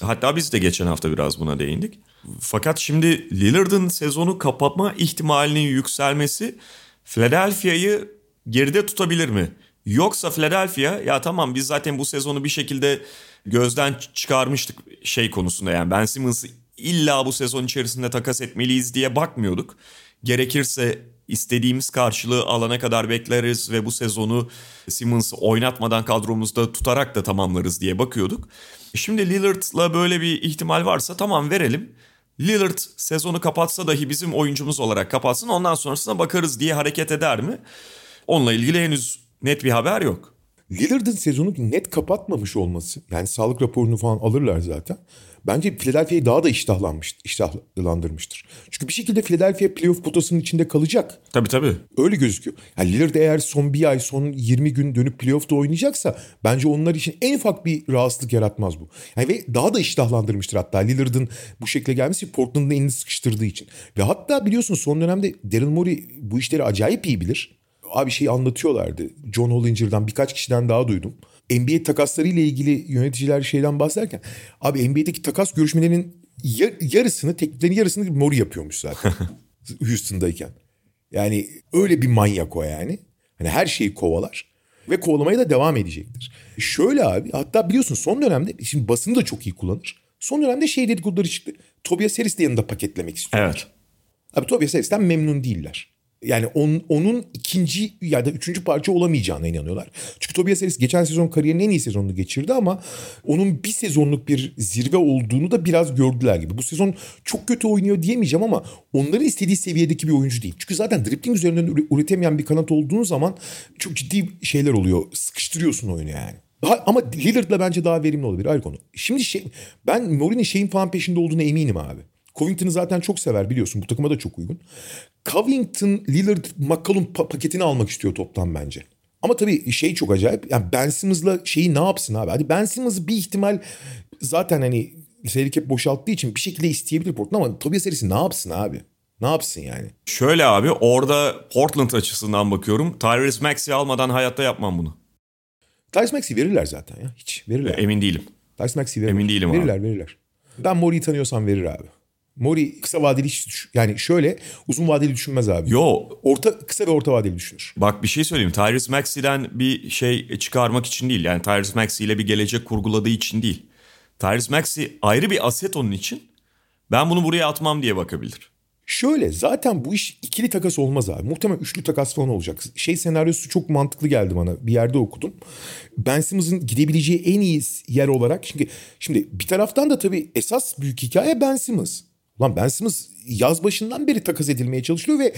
Hatta biz de geçen hafta biraz buna değindik. Fakat şimdi Lillard'ın sezonu kapatma ihtimalinin yükselmesi Philadelphia'yı geride tutabilir mi? Yoksa Philadelphia ya tamam biz zaten bu sezonu bir şekilde gözden çıkarmıştık şey konusunda yani Ben Simmons'ı illa bu sezon içerisinde takas etmeliyiz diye bakmıyorduk. Gerekirse istediğimiz karşılığı alana kadar bekleriz ve bu sezonu Simmons'ı oynatmadan kadromuzda tutarak da tamamlarız diye bakıyorduk. Şimdi Lillard'la böyle bir ihtimal varsa tamam verelim. Lillard sezonu kapatsa dahi bizim oyuncumuz olarak kapatsın ondan sonrasına bakarız diye hareket eder mi? Onunla ilgili henüz net bir haber yok. Lillard'ın sezonu net kapatmamış olması yani sağlık raporunu falan alırlar zaten. Bence Philadelphia'yı daha da iştahlanmış, iştahlandırmıştır. Çünkü bir şekilde Philadelphia playoff potasının içinde kalacak. Tabii tabii. Öyle gözüküyor. Yani Lillard eğer son bir ay, son 20 gün dönüp playoff'ta oynayacaksa bence onlar için en ufak bir rahatsızlık yaratmaz bu. Yani ve daha da iştahlandırmıştır hatta Lillard'ın bu şekilde gelmesi Portland'ın elini sıkıştırdığı için. Ve hatta biliyorsunuz son dönemde Daryl Morey bu işleri acayip iyi bilir. Abi şey anlatıyorlardı. John Hollinger'dan birkaç kişiden daha duydum. NBA takasları ile ilgili yöneticiler şeyden bahsederken abi NBA'deki takas görüşmelerinin yarısını, tekliflerin yarısını Morey yapıyormuş zaten. Houston'dayken. Yani öyle bir manyak o yani. Hani her şeyi kovalar ve kovalamaya da devam edecektir. Şöyle abi hatta biliyorsun son dönemde şimdi basını da çok iyi kullanır. Son dönemde şey dedikoduları çıktı. Tobias Harris de yanında paketlemek istiyorlar. Evet. Abi Tobias Harris'ten memnun değiller. Yani on, onun ikinci ya da üçüncü parça olamayacağına inanıyorlar. Çünkü Tobias Harris geçen sezon kariyerinin en iyi sezonunu geçirdi ama onun bir sezonluk bir zirve olduğunu da biraz gördüler gibi. Bu sezon çok kötü oynuyor diyemeyeceğim ama onların istediği seviyedeki bir oyuncu değil. Çünkü zaten dribbling üzerinden üretemeyen bir kanat olduğun zaman çok ciddi şeyler oluyor. Sıkıştırıyorsun oyunu yani. Daha, ama Lillard'la bence daha verimli olabilir ayrı konu. Şimdi şey, ben Mourinho şeyin falan peşinde olduğunu eminim abi. Covington'ı zaten çok sever biliyorsun. Bu takıma da çok uygun. Covington, Lillard, McCollum pa- paketini almak istiyor toplam bence. Ama tabii şey çok acayip. Yani Ben Simmons'la şeyi ne yapsın abi? Hadi Ben Simmons'ı bir ihtimal zaten hani seyirlik hep boşalttığı için bir şekilde isteyebilir Portland ama Tobias Harris'i ne yapsın abi? Ne yapsın yani? Şöyle abi orada Portland açısından bakıyorum. Tyrese Maxey almadan hayatta yapmam bunu. Tyrese Maxey verirler zaten ya. Hiç verirler. Emin değilim. Tyrese Maxey verirler. Emin değilim abi. verirler, Verirler Ben Mori'yi tanıyorsam verir abi. Mori kısa vadeli hiç düş- yani şöyle uzun vadeli düşünmez abi. Yo Orta kısa ve orta vadeli düşünür. bak bir şey söyleyeyim. Tyrese Maxey'den bir şey çıkarmak için değil. Yani Tyrese Maxey ile bir gelecek kurguladığı için değil. Tyrese Maxey ayrı bir aset onun için. Ben bunu buraya atmam diye bakabilir. Şöyle zaten bu iş ikili takas olmaz abi. Muhtemelen üçlü takas falan olacak. Şey senaryosu çok mantıklı geldi bana. Bir yerde okudum. Ben Simmons'ın gidebileceği en iyi yer olarak. Şimdi, şimdi bir taraftan da tabii esas büyük hikaye Ben Simmons. Lan Ben Simmons yaz başından beri takas edilmeye çalışılıyor ve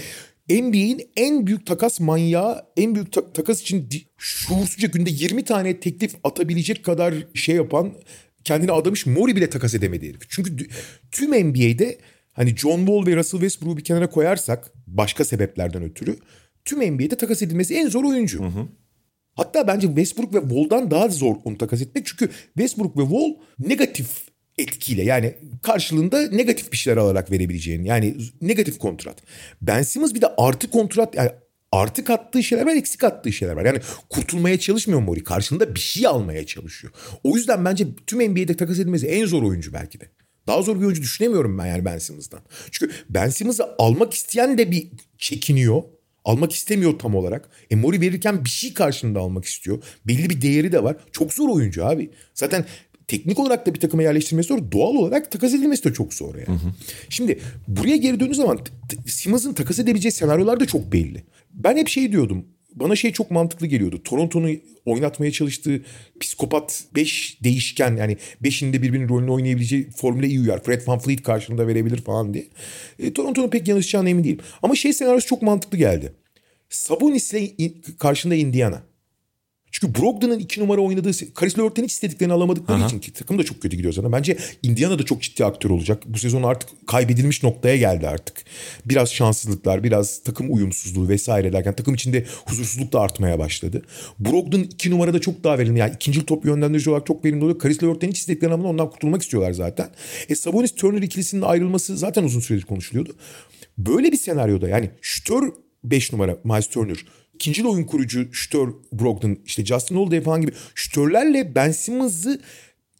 NBA'in en büyük takas manyağı, en büyük ta- takas için şuursuzca günde 20 tane teklif atabilecek kadar şey yapan, kendini adamış Mori bile takas edemedi herif. Çünkü d- tüm NBA'de hani John Wall ve Russell Westbrook'u bir kenara koyarsak başka sebeplerden ötürü tüm NBA'de takas edilmesi en zor oyuncu. Hatta bence Westbrook ve Wall'dan daha zor onu takas etmek. Çünkü Westbrook ve Wall negatif etkiyle yani karşılığında negatif bir şeyler alarak verebileceğin yani negatif kontrat. Ben Simmons bir de artı kontrat yani artı kattığı şeyler var eksik attığı şeyler var. Yani kurtulmaya çalışmıyor Mori karşılığında bir şey almaya çalışıyor. O yüzden bence tüm NBA'de takas edilmesi en zor oyuncu belki de. Daha zor bir oyuncu düşünemiyorum ben yani Ben Simmons'dan. Çünkü Ben Simmons'ı almak isteyen de bir çekiniyor. Almak istemiyor tam olarak. E Mori verirken bir şey karşılığında almak istiyor. Belli bir değeri de var. Çok zor oyuncu abi. Zaten teknik olarak da bir takıma yerleştirmesi zor. Doğal olarak takas edilmesi de çok zor yani. Şimdi buraya geri döndüğü zaman Simmons'ın takas edebileceği senaryolar da çok belli. Ben hep şey diyordum. Bana şey çok mantıklı geliyordu. Toronto'nu oynatmaya çalıştığı psikopat 5 değişken yani 5'inde birbirinin rolünü oynayabileceği formüle iyi uyar. Fred Van Fleet karşılığında verebilir falan diye. E, Toronto'nun pek yanlışacağına emin değilim. Ama şey senaryosu çok mantıklı geldi. Sabonis'le in- karşında Indiana. Çünkü Brogdon'un iki numara oynadığı Karis Levert'ten hiç istediklerini alamadıkları için ki takım da çok kötü gidiyor zaten. Bence Indiana da çok ciddi aktör olacak. Bu sezon artık kaybedilmiş noktaya geldi artık. Biraz şanssızlıklar, biraz takım uyumsuzluğu vesaire derken takım içinde huzursuzluk da artmaya başladı. Brogdon iki numarada çok daha verimli. Yani ikinci top yönlendirici olarak çok verimli oluyor. Karis Levert'ten hiç istediklerini alamadan ondan kurtulmak istiyorlar zaten. E Sabonis Turner ikilisinin ayrılması zaten uzun süredir konuşuluyordu. Böyle bir senaryoda yani şütör 5 numara Miles Turner ikinci oyun kurucu şütör Brogdon işte Justin Holiday falan gibi şütörlerle Ben Simmons'ı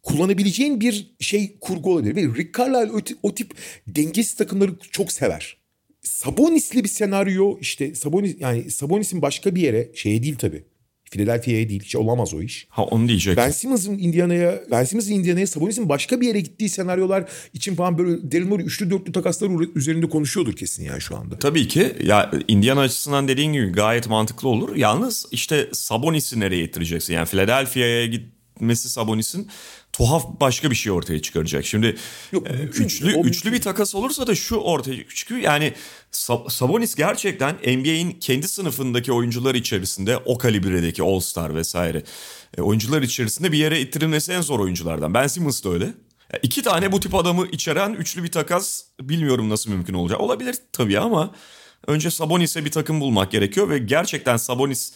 kullanabileceğin bir şey kurgu olabilir. Ve Rick Carlisle o, o tip dengesiz takımları çok sever. Sabonis'li bir senaryo işte Sabonis yani Sabonis'in başka bir yere şeye değil tabii. Philadelphia'ya değil. Hiç olamaz o iş. Ha onu diyecek. Ben Simmons'ın Indiana'ya, Ben Simmons'ın Indiana'ya, Sabonis'in başka bir yere gittiği senaryolar için falan böyle Daryl Morey üçlü dörtlü takaslar üzerinde konuşuyordur kesin yani şu anda. Tabii ki ya Indiana açısından dediğin gibi gayet mantıklı olur. Yalnız işte Sabonis'i nereye getireceksin? Yani Philadelphia'ya gitmesi Sabonis'in tuhaf başka bir şey ortaya çıkaracak. Şimdi Yok, e, mümkün üçlü üçlü mümkün bir takas olursa da şu ortaya çıkıyor. Yani Sabonis gerçekten NBA'in kendi sınıfındaki oyuncular içerisinde o kalibredeki All-Star vesaire e, oyuncular içerisinde bir yere ittirilmesi en zor oyunculardan. Ben Simmons da öyle. Ya İki tane bu tip adamı içeren üçlü bir takas bilmiyorum nasıl mümkün olacak. Olabilir tabii ama önce Sabonis'e bir takım bulmak gerekiyor ve gerçekten Sabonis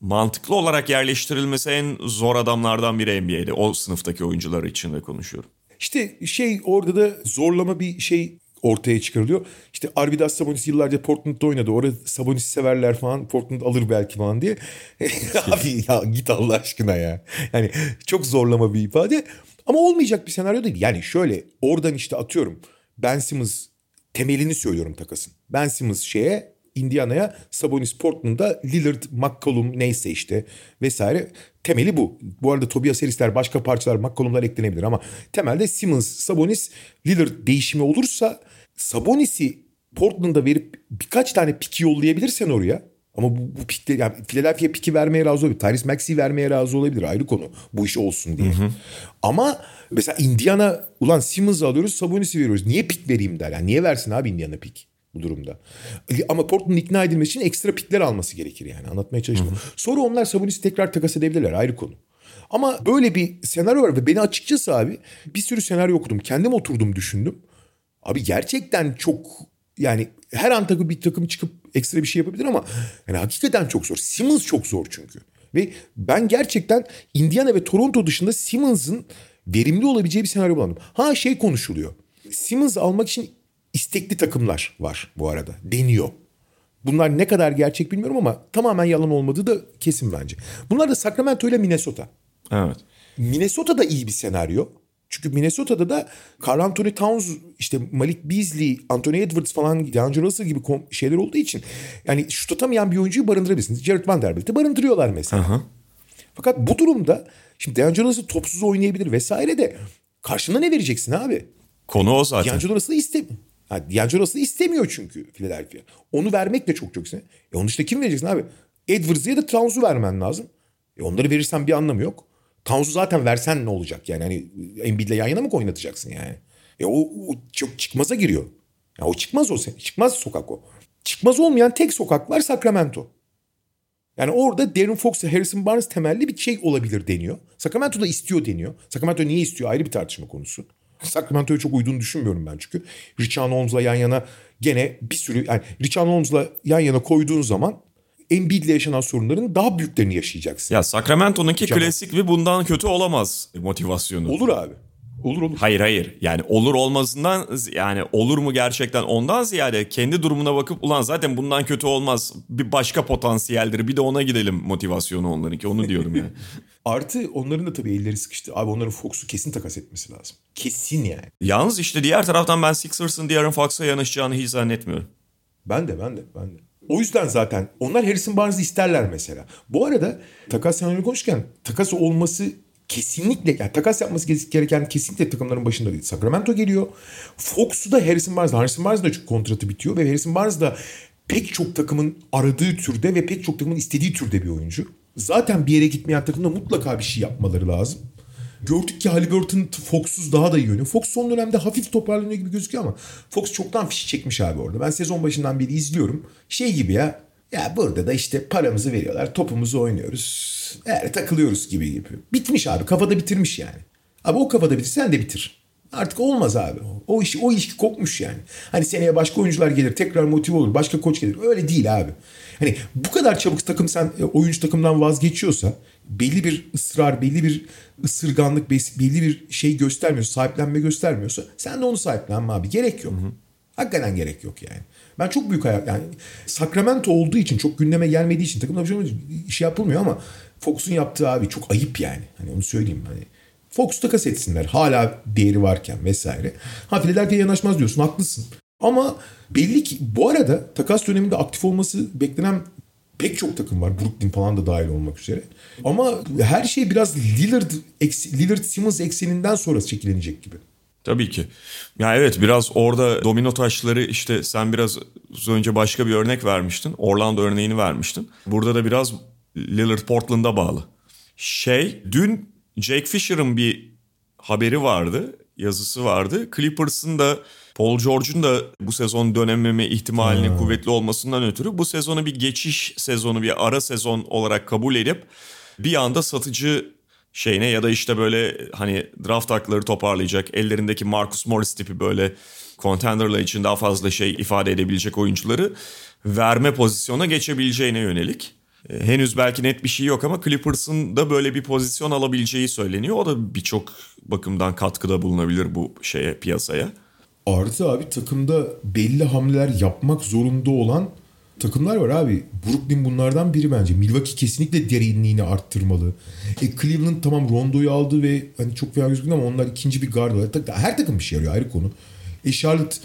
mantıklı olarak yerleştirilmesi en zor adamlardan biri NBA'de. O sınıftaki oyuncular için de konuşuyorum. İşte şey orada da zorlama bir şey ortaya çıkarılıyor. İşte Arvidas Sabonis yıllarca Portland'da oynadı. Orada Sabonis severler falan. Portland alır belki falan diye. Abi ya git Allah aşkına ya. Yani çok zorlama bir ifade. Ama olmayacak bir senaryo değil. Yani şöyle oradan işte atıyorum. Ben Simmons temelini söylüyorum takasın. Ben Simmons şeye Indiana'ya Sabonis Portland'da Lillard, McCollum neyse işte vesaire temeli bu. Bu arada Tobias Harris'ler başka parçalar McCollum'lar eklenebilir ama temelde Simmons, Sabonis, Lillard değişimi olursa Sabonis'i Portland'a verip birkaç tane piki yollayabilirsen oraya ama bu, bu pikleri yani Philadelphia piki vermeye razı olabilir. Tyrese Maxey vermeye razı olabilir. Ayrı konu. Bu iş olsun diye. Ama mesela Indiana ulan Simmons'ı alıyoruz Sabonis'i veriyoruz. Niye pik vereyim der. Yani niye versin abi Indiana pik? Bu durumda. Ama Portland'ın ikna edilmesi için ekstra pikler alması gerekir yani. Anlatmaya çalıştım. Sonra onlar Sabonis'i tekrar takas edebilirler ayrı konu. Ama böyle bir senaryo var ve beni açıkçası abi bir sürü senaryo okudum. Kendim oturdum düşündüm. Abi gerçekten çok yani her an takım bir takım çıkıp ekstra bir şey yapabilir ama yani hakikaten çok zor. Simmons çok zor çünkü. Ve ben gerçekten Indiana ve Toronto dışında Simmons'ın verimli olabileceği bir senaryo bulandım. Ha şey konuşuluyor. Simmons almak için istekli takımlar var bu arada. Deniyor. Bunlar ne kadar gerçek bilmiyorum ama tamamen yalan olmadığı da kesin bence. Bunlar da Sacramento ile Minnesota. Evet. Minnesota da iyi bir senaryo. Çünkü Minnesota'da da Carl Anthony Towns, işte Malik Beasley, Anthony Edwards falan, DeAngelo Russell gibi şeyler olduğu için yani şut atamayan bir oyuncuyu barındırabilirsiniz. Jared Vanderbilt'i barındırıyorlar mesela. Aha. Fakat bu durumda şimdi DeAngelo Russell topsuz oynayabilir vesaire de karşında ne vereceksin abi? Konu o zaten. DeAngelo Russell'ı istemiyor. Ha, D'Angelo Russell'ı istemiyor çünkü Philadelphia. Onu vermek de çok çok güzel. E onun dışında kim vereceksin abi? Edwards'ı ya da Towns'u vermen lazım. E onları verirsen bir anlamı yok. Towns'u zaten versen ne olacak yani? Hani Embiid'le yan yana mı oynatacaksın yani? E o, o çok çıkmaza giriyor. Ya o çıkmaz o. Çıkmaz sokak o. Çıkmaz olmayan tek sokak var Sacramento. Yani orada Darren Fox ve Harrison Barnes temelli bir şey olabilir deniyor. Sacramento da istiyor deniyor. Sacramento niye istiyor ayrı bir tartışma konusu. Sacramento'ya çok uyduğunu düşünmüyorum ben çünkü. Richard Holmes'la yan yana gene bir sürü yani Richard Holmes'la yan yana koyduğun zaman Embiid'le yaşanan sorunların daha büyüklerini yaşayacaksın. Ya Sacramento'nunki Canım. klasik bir bundan kötü olamaz motivasyonu. Olur abi. Olur olur. Hayır hayır yani olur olmasından yani olur mu gerçekten ondan ziyade kendi durumuna bakıp ulan zaten bundan kötü olmaz bir başka potansiyeldir bir de ona gidelim motivasyonu onlarınki onu diyorum yani. Artı onların da tabii elleri sıkıştı. Abi onların Fox'u kesin takas etmesi lazım. Kesin yani. Yalnız işte diğer taraftan ben Sixers'ın De'Aaron Fox'a yanaşacağını hiç zannetmiyorum. Ben de ben de ben de. O yüzden zaten onlar Harrison Barnes'ı isterler mesela. Bu arada takas senaryo konuşurken takas olması kesinlikle yani takas yapması gereken kesinlikle takımların başında değil. Sacramento geliyor. Fox'u da Harrison Barnes. Harrison Barnes da çünkü kontratı bitiyor ve Harrison Barnes da pek çok takımın aradığı türde ve pek çok takımın istediği türde bir oyuncu. Zaten bir yere gitmeyen takımda mutlaka bir şey yapmaları lazım. Gördük ki Halliburton Fox'suz daha da iyi oynuyor. Fox son dönemde hafif toparlanıyor gibi gözüküyor ama Fox çoktan fişi çekmiş abi orada. Ben sezon başından beri izliyorum. Şey gibi ya. Ya burada da işte paramızı veriyorlar. Topumuzu oynuyoruz. Yani takılıyoruz gibi gibi. Bitmiş abi. Kafada bitirmiş yani. Abi o kafada bitir sen de bitir. Artık olmaz abi. O iş o ilişki kopmuş yani. Hani seneye başka oyuncular gelir, tekrar motive olur, başka koç gelir. Öyle değil abi. Hani bu kadar çabuk takım sen e, oyuncu takımdan vazgeçiyorsa belli bir ısrar, belli bir ısırganlık, belli bir şey göstermiyorsa, sahiplenme göstermiyorsa sen de onu sahiplenme abi. Gerek yok. Hakikaten gerek yok yani. Ben çok büyük hayal yani Sacramento olduğu için çok gündeme gelmediği için takımda bir şey, şey yapılmıyor ama Fox'un yaptığı abi çok ayıp yani. Hani onu söyleyeyim hani. Fox takas etsinler hala değeri varken vesaire. Ha Philadelphia yanaşmaz diyorsun haklısın. Ama belli ki bu arada takas döneminde aktif olması beklenen pek çok takım var. Brooklyn falan da dahil olmak üzere. Ama her şey biraz Lillard, Lillard Simmons ekseninden sonra şekillenecek gibi. Tabii ki. Ya evet biraz orada domino taşları işte sen biraz önce başka bir örnek vermiştin. Orlando örneğini vermiştin. Burada da biraz Lillard Portland'a bağlı. Şey dün Jake Fisher'ın bir haberi vardı, yazısı vardı. Clippers'ın da Paul George'un da bu sezon dönememe ihtimalinin hmm. kuvvetli olmasından ötürü bu sezonu bir geçiş sezonu, bir ara sezon olarak kabul edip bir anda satıcı şeyine ya da işte böyle hani draft hakları toparlayacak ellerindeki Marcus Morris tipi böyle contender'lar için daha fazla şey ifade edebilecek oyuncuları verme pozisyona geçebileceğine yönelik. E, henüz belki net bir şey yok ama Clippers'ın da böyle bir pozisyon alabileceği söyleniyor. O da birçok bakımdan katkıda bulunabilir bu şeye piyasaya. Artı abi takımda belli hamleler yapmak zorunda olan takımlar var abi. Brooklyn bunlardan biri bence. Milwaukee kesinlikle derinliğini arttırmalı. E Cleveland tamam Rondo'yu aldı ve hani çok fena gözüküyor ama onlar ikinci bir guard var. Her takım bir şey arıyor ayrı konu. E Charlotte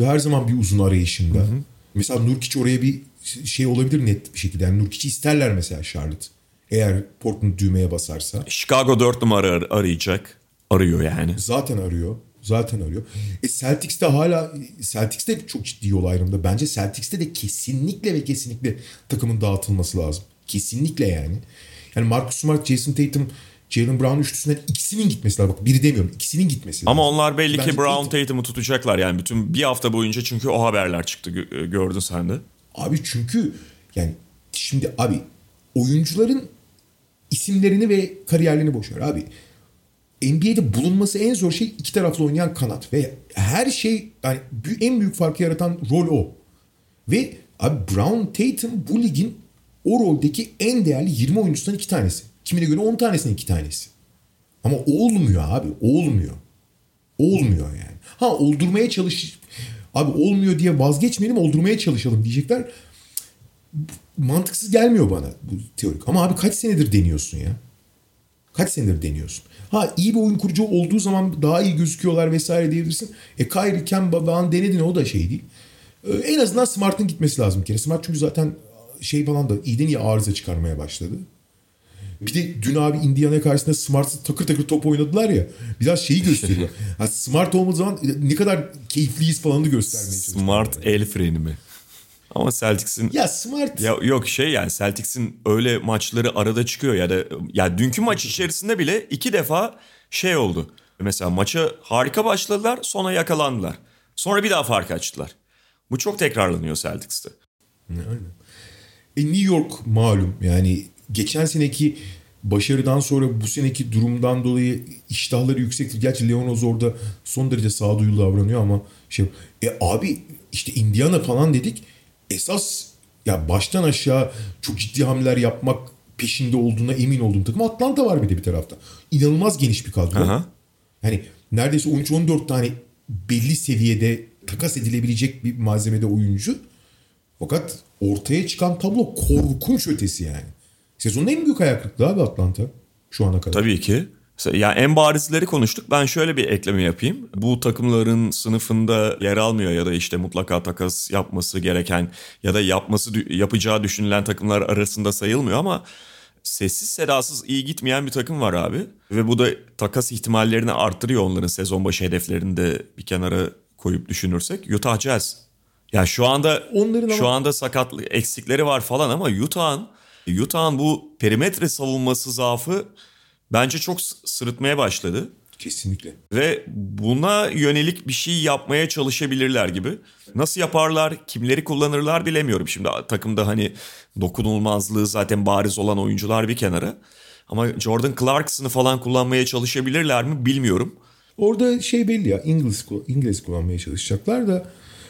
her zaman bir uzun arayışında. Hı hı. Mesela Nurkic oraya bir şey olabilir net bir şekilde. Yani Nurkic'i isterler mesela Charlotte. Eğer Portland düğmeye basarsa. Chicago 4 numara ar- arayacak. Arıyor yani. Zaten arıyor. Zaten arıyor. E Celtics'te hala Celtics'te çok ciddi yol ayrımında. Bence Celtics'te de kesinlikle ve kesinlikle takımın dağıtılması lazım. Kesinlikle yani. Yani Marcus Smart, Jason Tatum, Jalen Brown üçlüsünden ikisinin gitmesi lazım. Bak biri demiyorum. ikisinin gitmesi lazım. Ama onlar belli Bence ki Brown Tatum'u tutacaklar yani. Bütün bir hafta boyunca çünkü o haberler çıktı gördün sen de. Abi çünkü yani şimdi abi oyuncuların isimlerini ve kariyerlerini boşver abi. NBA'de bulunması en zor şey iki taraflı oynayan kanat ve her şey yani en büyük farkı yaratan rol o. Ve abi Brown Tatum bu ligin o roldeki en değerli 20 oyuncusundan iki tanesi. Kimine göre 10 tanesinin iki tanesi. Ama olmuyor abi olmuyor. Olmuyor yani. Ha oldurmaya çalış abi olmuyor diye vazgeçmeyelim oldurmaya çalışalım diyecekler. Mantıksız gelmiyor bana bu teorik. Ama abi kaç senedir deniyorsun ya? Kaç senedir deniyorsun? Ha iyi bir oyun kurucu olduğu zaman daha iyi gözüküyorlar vesaire diyebilirsin. E Kyrie, Kemba falan denedin o da şey değil. Ee, en azından Smart'ın gitmesi lazım bir kere. Smart çünkü zaten şey falan da iyiden iyi arıza çıkarmaya başladı. Bir de dün abi Indiana karşısında Smart takır takır top oynadılar ya. Biraz şeyi gösteriyor. ha, smart olmadığı zaman ne kadar keyifliyiz falan da göstermeye çalışıyor. Smart el freni mi? Ama Celtics'in ya smart ya yok şey yani Celtics'in öyle maçları arada çıkıyor ya da ya dünkü maç içerisinde bile iki defa şey oldu. Mesela maça harika başladılar sonra yakalandılar. Sonra bir daha fark açtılar. Bu çok tekrarlanıyor Celtics'te. Aynen. E New York malum yani geçen seneki başarıdan sonra bu seneki durumdan dolayı iştahları yüksektir. Gerçi Leonoz orada son derece sağduyulu davranıyor ama şey e abi işte Indiana falan dedik esas ya baştan aşağı çok ciddi hamleler yapmak peşinde olduğuna emin olduğum takım Atlanta var bir de bir tarafta. İnanılmaz geniş bir kadro. Aha. Yani neredeyse 13-14 tane belli seviyede takas edilebilecek bir malzemede oyuncu. Fakat ortaya çıkan tablo korkunç ötesi yani. Sezonun en büyük ayak kırıklığı abi Atlanta şu ana kadar. Tabii ki. Yani en barizleri konuştuk. Ben şöyle bir ekleme yapayım. Bu takımların sınıfında yer almıyor ya da işte mutlaka takas yapması gereken ya da yapması yapacağı düşünülen takımlar arasında sayılmıyor ama sessiz sedasız iyi gitmeyen bir takım var abi. Ve bu da takas ihtimallerini arttırıyor onların sezon başı hedeflerini de bir kenara koyup düşünürsek. Utah Jazz. Yani şu anda Onların şu ama... anda sakatlık eksikleri var falan ama Utah'ın Utah'ın bu perimetre savunması zaafı bence çok sırıtmaya başladı. Kesinlikle. Ve buna yönelik bir şey yapmaya çalışabilirler gibi. Nasıl yaparlar, kimleri kullanırlar bilemiyorum. Şimdi takımda hani dokunulmazlığı zaten bariz olan oyuncular bir kenara. Ama Jordan Clarkson'ı falan kullanmaya çalışabilirler mi bilmiyorum. Orada şey belli ya İngiliz, İngiliz kullanmaya çalışacaklar da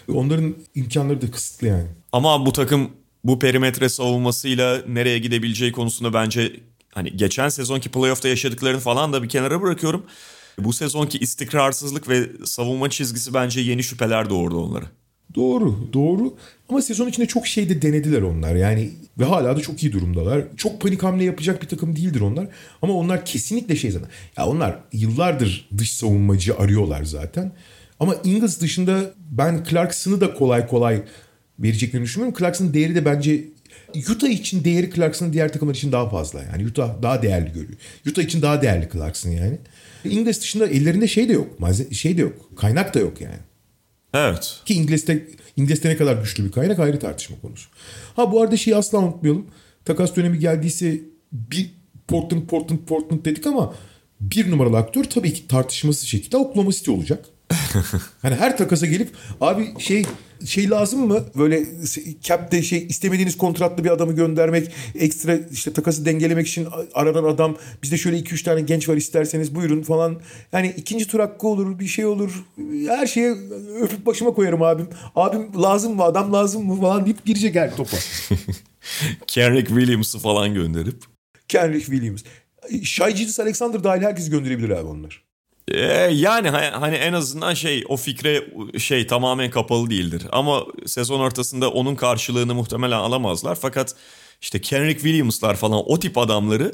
onların imkanları da kısıtlı yani. Ama bu takım bu perimetre savunmasıyla nereye gidebileceği konusunda bence hani geçen sezonki playoff'ta yaşadıklarını falan da bir kenara bırakıyorum. Bu sezonki istikrarsızlık ve savunma çizgisi bence yeni şüpheler doğurdu onları. Doğru, doğru. Ama sezon içinde çok şey de denediler onlar. Yani ve hala da çok iyi durumdalar. Çok panik hamle yapacak bir takım değildir onlar. Ama onlar kesinlikle şey zaten. Ya onlar yıllardır dış savunmacı arıyorlar zaten. Ama Ingles dışında ben Clarkson'ı da kolay kolay vereceklerini düşünmüyorum. Clarkson'ın değeri de bence Utah için değeri Clarkson'ın diğer takımlar için daha fazla. Yani Utah daha değerli görüyor. Utah için daha değerli Clarkson yani. İngiliz dışında ellerinde şey de yok. Malze şey de yok. Kaynak da yok yani. Evet. Ki İngiliz'de, İngiliz'de ne kadar güçlü bir kaynak ayrı tartışma konusu. Ha bu arada şeyi asla unutmayalım. Takas dönemi geldiyse bir Portland, Portland, Portland dedik ama bir numaralı aktör tabii ki tartışması şekilde Oklahoma City olacak. hani her takasa gelip abi şey şey lazım mı? Böyle cap'te şey istemediğiniz kontratlı bir adamı göndermek, ekstra işte takası dengelemek için aranan adam. Bizde şöyle 2-3 tane genç var isterseniz buyurun falan. Yani ikinci tur hakkı olur, bir şey olur. Her şeye öpüp başıma koyarım abim. Abim lazım mı, adam lazım mı falan deyip girecek her topa. Kendrick Williams'ı falan gönderip. Kendrick Williams. Shai Gilgeous Alexander dahil herkes gönderebilir abi onlar. Ee, yani hani en azından şey o fikre şey tamamen kapalı değildir. Ama sezon ortasında onun karşılığını muhtemelen alamazlar. Fakat işte Kendrick Williams'lar falan o tip adamları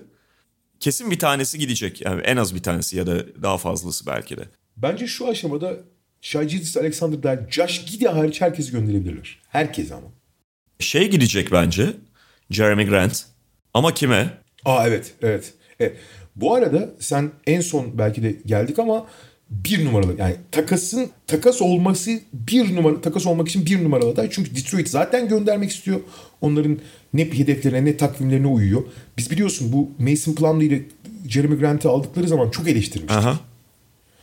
kesin bir tanesi gidecek. Yani en az bir tanesi ya da daha fazlası belki de. Bence şu aşamada Gilgeous Alexander dahil Josh Giddy hariç herkesi gönderebilirler. Herkes ama. Şey gidecek bence. Jeremy Grant. Ama kime? Aa evet, evet. evet. Bu arada sen en son belki de geldik ama bir numaralı yani takasın takas olması bir numara takas olmak için bir numaralı aday. Çünkü Detroit zaten göndermek istiyor. Onların ne hedeflerine ne takvimlerine uyuyor. Biz biliyorsun bu Mason Plumlee ile Jeremy Grant'ı aldıkları zaman çok eleştirmiştik. Aha.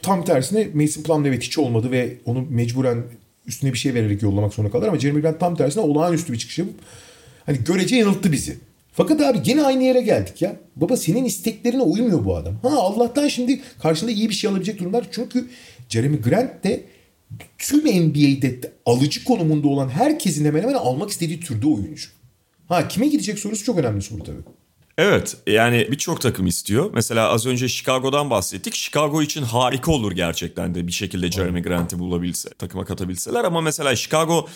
Tam tersine Mason Plumlee evet hiç olmadı ve onu mecburen üstüne bir şey vererek yollamak zorunda kalır ama Jeremy Grant tam tersine olağanüstü bir çıkış yapıp hani görece yanılttı bizi. Fakat abi gene aynı yere geldik ya. Baba senin isteklerine uymuyor bu adam. Ha Allah'tan şimdi karşında iyi bir şey alabilecek durumlar. Çünkü Jeremy Grant de tüm NBA'de alıcı konumunda olan herkesin hemen hemen almak istediği türde oyuncu. Ha kime gidecek sorusu çok önemli soru tabii. Evet yani birçok takım istiyor. Mesela az önce Chicago'dan bahsettik. Chicago için harika olur gerçekten de bir şekilde Jeremy Grant'i bulabilse, takıma katabilseler. Ama mesela Chicago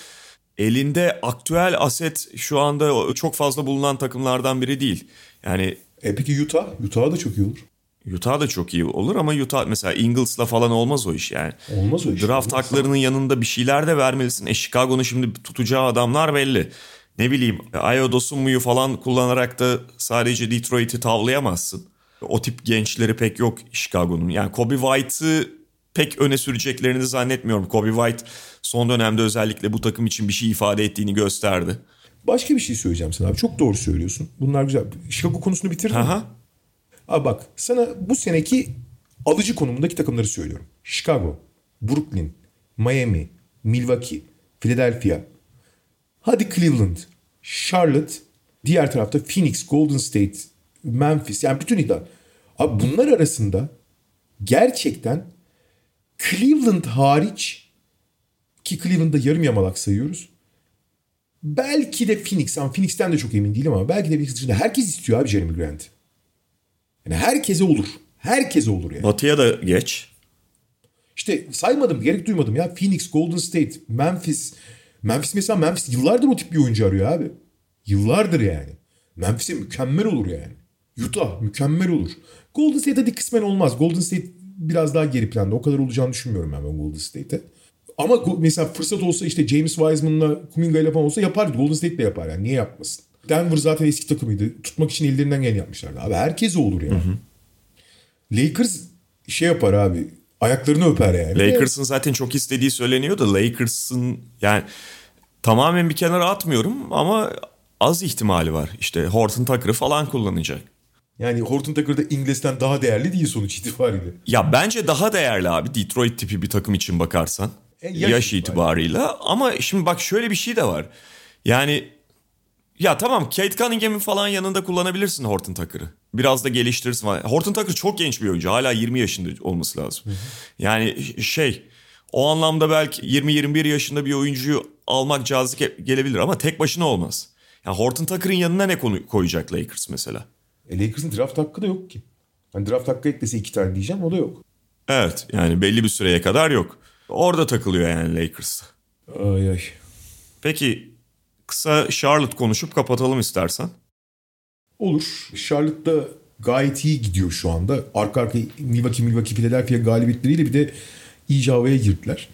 elinde aktüel aset şu anda çok fazla bulunan takımlardan biri değil. Yani e peki Utah? Utah da çok iyi olur. Utah da çok iyi olur ama Utah mesela Ingles'la falan olmaz o iş yani. Olmaz o iş. Draft haklarının yanında bir şeyler de vermelisin. E Chicago'nun şimdi tutacağı adamlar belli. Ne bileyim Ayo Dosunmu'yu falan kullanarak da sadece Detroit'i tavlayamazsın. O tip gençleri pek yok Chicago'nun. Yani Kobe White'ı pek öne süreceklerini zannetmiyorum. Kobe White son dönemde özellikle bu takım için bir şey ifade ettiğini gösterdi. Başka bir şey söyleyeceğim sana abi. Çok doğru söylüyorsun. Bunlar güzel. Chicago konusunu bitirdin Aha. mi? Abi bak sana bu seneki alıcı konumundaki takımları söylüyorum. Chicago, Brooklyn, Miami, Milwaukee, Philadelphia. Hadi Cleveland, Charlotte, diğer tarafta Phoenix, Golden State, Memphis. Yani bütün iddia. Abi bunlar arasında gerçekten Cleveland hariç ki Cleveland'da yarım yamalak sayıyoruz. Belki de Phoenix ama Phoenix'ten de çok emin değilim ama belki de Phoenix dışında herkes istiyor abi Jeremy Grant. Yani herkese olur. Herkese olur yani. Batı'ya da geç. İşte saymadım gerek duymadım ya. Phoenix, Golden State, Memphis. Memphis mesela Memphis yıllardır o tip bir oyuncu arıyor abi. Yıllardır yani. Memphis'e mükemmel olur yani. Utah mükemmel olur. Golden State hadi kısmen olmaz. Golden State biraz daha geri planda. O kadar olacağını düşünmüyorum ben Golden State'e. Ama mesela fırsat olsa işte James Wiseman'la Kuminga ile falan olsa yapardı. Golden State de yapar yani. Niye yapmasın? Denver zaten eski takımıydı. Tutmak için ellerinden gelen yapmışlardı. Abi herkes olur yani. Hı hı. Lakers şey yapar abi. Ayaklarını öper yani. Lakers'ın zaten çok istediği söyleniyor da Lakers'ın yani tamamen bir kenara atmıyorum ama az ihtimali var. İşte Horton Tucker'ı falan kullanacak. Yani Horton Tucker da İngiliz'den daha değerli değil sonuç itibariyle. Ya bence daha değerli abi Detroit tipi bir takım için bakarsan. E, yaş, yaş itibarıyla. Ama şimdi bak şöyle bir şey de var. Yani ya tamam Kate Cunningham'in falan yanında kullanabilirsin Horton Tucker'ı. Biraz da geliştirirsin. Horton Tucker çok genç bir oyuncu. Hala 20 yaşında olması lazım. Yani şey o anlamda belki 20-21 yaşında bir oyuncuyu almak cazip gelebilir ama tek başına olmaz. Yani Horton Tucker'ın yanına ne koyacak Lakers mesela? E Lakers'ın draft hakkı da yok ki. Hani draft hakkı eklese iki tane diyeceğim o da yok. Evet yani belli bir süreye kadar yok. Orada takılıyor yani Lakers. Ay ay. Peki kısa Charlotte konuşup kapatalım istersen. Olur. Charlotte da gayet iyi gidiyor şu anda. Arka arka Milwaukee, Milwaukee, Philadelphia galibiyetleriyle bir de iyice havaya girdiler.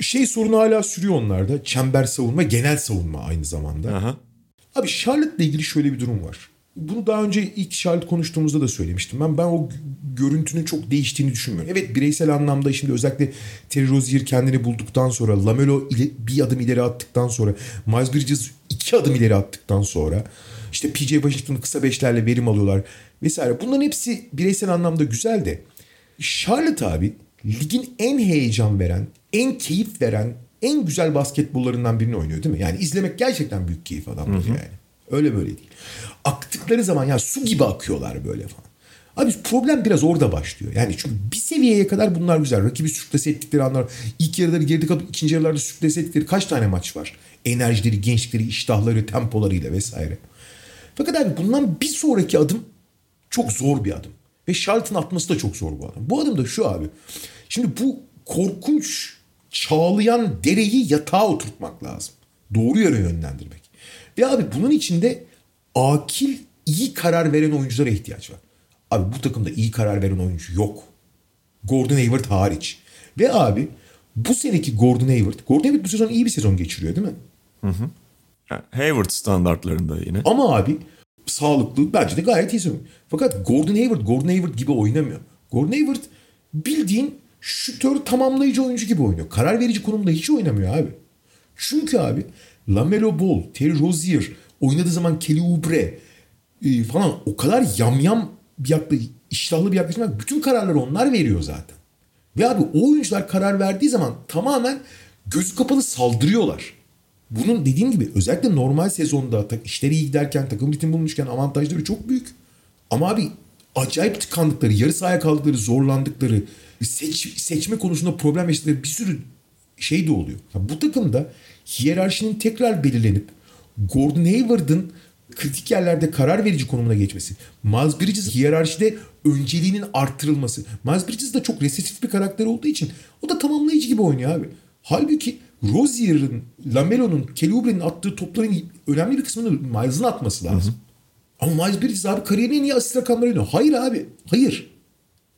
Şey sorunu hala sürüyor onlarda. Çember savunma, genel savunma aynı zamanda. Aha. Abi Charlotte'la ilgili şöyle bir durum var. Bunu daha önce ilk Charlotte konuştuğumuzda da söylemiştim. Ben ben o görüntünün çok değiştiğini düşünmüyorum. Evet bireysel anlamda şimdi özellikle Terry Rozier kendini bulduktan sonra, Lamelo ile bir adım ileri attıktan sonra, Miles Bridges iki adım ileri attıktan sonra, işte PJ Washington kısa beşlerle verim alıyorlar vesaire. Bunların hepsi bireysel anlamda güzel de Charlotte abi ligin en heyecan veren, en keyif veren, en güzel basketbollarından birini oynuyor değil mi? Yani izlemek gerçekten büyük keyif adamları yani. Öyle böyle değil. Aktıkları zaman ya su gibi akıyorlar böyle falan. Abi problem biraz orada başlıyor. Yani çünkü bir seviyeye kadar bunlar güzel. Rakibi sürklese ettikleri anlar. ilk yarıları geride kalıp ikinci yarılarda sürklese ettikleri kaç tane maç var? Enerjileri, gençlikleri, iştahları, tempolarıyla vesaire. Fakat abi bundan bir sonraki adım çok zor bir adım. Ve Charlotte'ın atması da çok zor bu adım. Bu adım da şu abi. Şimdi bu korkunç çağlayan dereyi yatağa oturtmak lazım. Doğru yere yönlendirmek. Ve abi bunun içinde akil iyi karar veren oyunculara ihtiyaç var. Abi bu takımda iyi karar veren oyuncu yok. Gordon Hayward hariç. Ve abi bu seneki Gordon Hayward, Gordon Hayward bu sezon iyi bir sezon geçiriyor değil mi? Yani Hayward standartlarında yine. Ama abi sağlıklı bence de gayet iyi sezon. Fakat Gordon Hayward, Gordon Hayward gibi oynamıyor. Gordon Hayward bildiğin şütör tamamlayıcı oyuncu gibi oynuyor. Karar verici konumda hiç oynamıyor abi. Çünkü abi Lamelo Ball, Terry Rozier, oynadığı zaman Kelly Oubre e, falan o kadar yamyam bir yaklaşım, iştahlı bir yaklaşım var. Bütün kararları onlar veriyor zaten. Ve abi o oyuncular karar verdiği zaman tamamen gözü kapalı saldırıyorlar. Bunun dediğim gibi özellikle normal sezonda işleri iyi giderken takım ritim bulmuşken avantajları çok büyük. Ama abi acayip tıkandıkları, yarı sahaya kaldıkları, zorlandıkları, seç, seçme konusunda problem yaşadıkları bir sürü şey de oluyor. Ya bu takımda hiyerarşinin tekrar belirlenip Gordon Hayward'ın kritik yerlerde karar verici konumuna geçmesi. Miles Bridges hiyerarşide önceliğinin arttırılması. Miles Bridges de çok resesif bir karakter olduğu için o da tamamlayıcı gibi oynuyor abi. Halbuki Rozier'ın, Lamelo'nun, Kelly Oubre'nin attığı topların önemli bir kısmını Miles'ın atması lazım. Ama Miles Bridges abi kariyerinin en iyi asist rakamları oynuyor. Hayır abi. Hayır.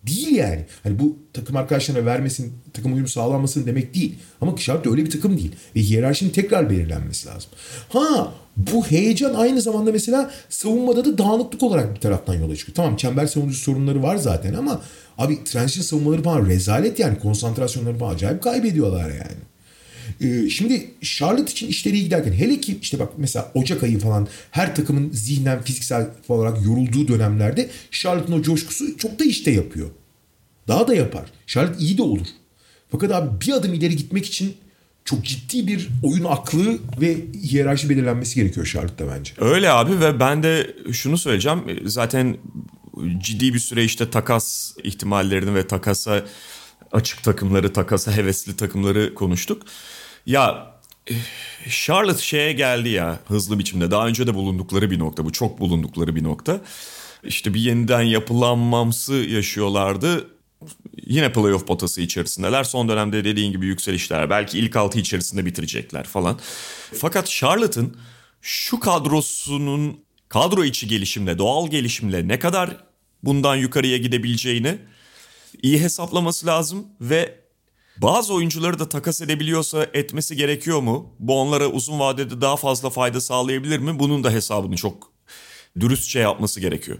Değil yani. Hani bu takım arkadaşlarına vermesin, takım uyumu sağlanmasın demek değil. Ama şart öyle bir takım değil. Ve hiyerarşinin tekrar belirlenmesi lazım. Ha bu heyecan aynı zamanda mesela savunmada da dağınıklık olarak bir taraftan yola çıkıyor. Tamam çember savunucu sorunları var zaten ama abi transition savunmaları falan rezalet yani. Konsantrasyonları falan acayip kaybediyorlar yani. Ee, şimdi Charlotte için işleri iyi giderken hele ki işte bak mesela Ocak ayı falan her takımın zihnen fiziksel olarak yorulduğu dönemlerde Charlotte'ın o coşkusu çok da işte yapıyor. Daha da yapar. Charlotte iyi de olur. Fakat abi bir adım ileri gitmek için çok ciddi bir oyun aklı ve hiyerarşi belirlenmesi gerekiyor Charlotte'da bence. Öyle abi ve ben de şunu söyleyeceğim. Zaten ciddi bir süre işte takas ihtimallerini ve takasa açık takımları, takasa hevesli takımları konuştuk. Ya Charlotte şeye geldi ya hızlı biçimde. Daha önce de bulundukları bir nokta bu. Çok bulundukları bir nokta. İşte bir yeniden yapılanmamsı yaşıyorlardı. Yine playoff potası içerisindeler. Son dönemde dediğin gibi yükselişler. Belki ilk altı içerisinde bitirecekler falan. Fakat Charlotte'ın şu kadrosunun kadro içi gelişimle, doğal gelişimle ne kadar bundan yukarıya gidebileceğini iyi hesaplaması lazım ve bazı oyuncuları da takas edebiliyorsa etmesi gerekiyor mu? Bu onlara uzun vadede daha fazla fayda sağlayabilir mi? Bunun da hesabını çok dürüstçe yapması gerekiyor.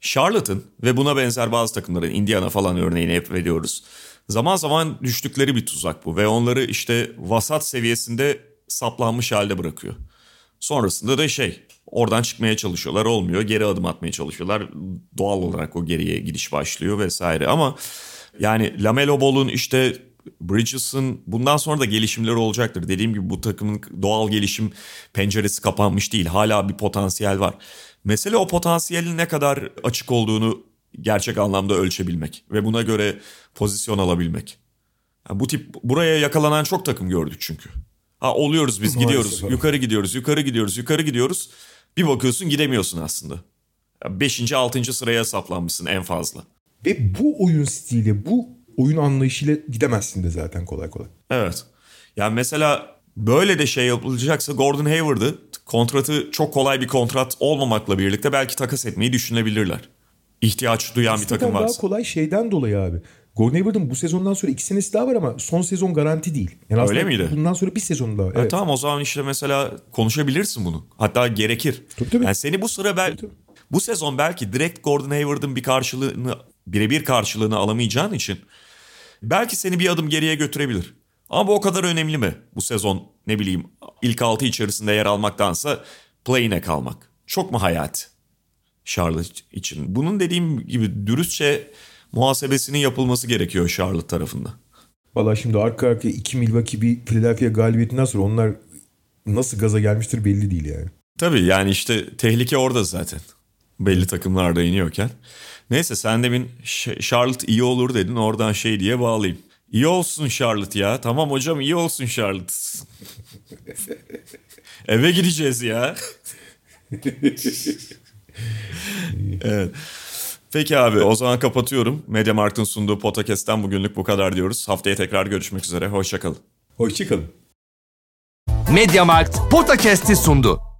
Charlotte'ın ve buna benzer bazı takımların Indiana falan örneğini hep veriyoruz. Zaman zaman düştükleri bir tuzak bu ve onları işte vasat seviyesinde saplanmış halde bırakıyor. Sonrasında da şey oradan çıkmaya çalışıyorlar olmuyor geri adım atmaya çalışıyorlar doğal olarak o geriye gidiş başlıyor vesaire ama yani Lamelo Ball'un işte Bridges'ın bundan sonra da gelişimleri olacaktır. Dediğim gibi bu takımın doğal gelişim penceresi kapanmış değil. Hala bir potansiyel var. Mesele o potansiyelin ne kadar açık olduğunu gerçek anlamda ölçebilmek ve buna göre pozisyon alabilmek. Yani bu tip buraya yakalanan çok takım gördük çünkü. Ha oluyoruz biz gidiyoruz. Maalesef. Yukarı gidiyoruz, yukarı gidiyoruz, yukarı gidiyoruz. Bir bakıyorsun gidemiyorsun aslında. Beşinci, altıncı sıraya saplanmışsın en fazla. Ve bu oyun stili, bu oyun anlayışıyla gidemezsin de zaten kolay kolay. Evet. Yani mesela böyle de şey yapılacaksa Gordon Hayward'ı kontratı çok kolay bir kontrat olmamakla birlikte belki takas etmeyi düşünebilirler. İhtiyaç duyan bir takım Nispeten daha varsa. kolay şeyden dolayı abi. Gordon Hayward'ın bu sezondan sonra iki senesi daha var ama son sezon garanti değil. Yani Öyle aslında miydi? Bundan sonra bir sezon daha. Ha, Evet. tamam o zaman işte mesela konuşabilirsin bunu. Hatta gerekir. Tabii, tabii. Yani seni bu sıra bel Tabii, bu sezon belki direkt Gordon Hayward'ın bir karşılığını birebir karşılığını alamayacağın için belki seni bir adım geriye götürebilir. Ama bu o kadar önemli mi bu sezon ne bileyim ilk altı içerisinde yer almaktansa play'ine kalmak? Çok mu hayat Charlotte için? Bunun dediğim gibi dürüstçe muhasebesinin yapılması gerekiyor Charlotte tarafında. Valla şimdi arka arkaya iki Milwaukee bir Philadelphia galibiyetinden sonra onlar nasıl gaza gelmiştir belli değil yani. Tabii yani işte tehlike orada zaten. Belli takımlarda iniyorken. Neyse sen demin Charlotte iyi olur dedin oradan şey diye bağlayayım. İyi olsun Charlotte ya. Tamam hocam iyi olsun Charlotte. Eve gideceğiz ya. evet. Peki abi o zaman kapatıyorum. Media Markt'ın sunduğu podcast'ten bugünlük bu kadar diyoruz. Haftaya tekrar görüşmek üzere. Hoşçakalın. Hoşçakalın. Mediamarkt Podcast'i sundu.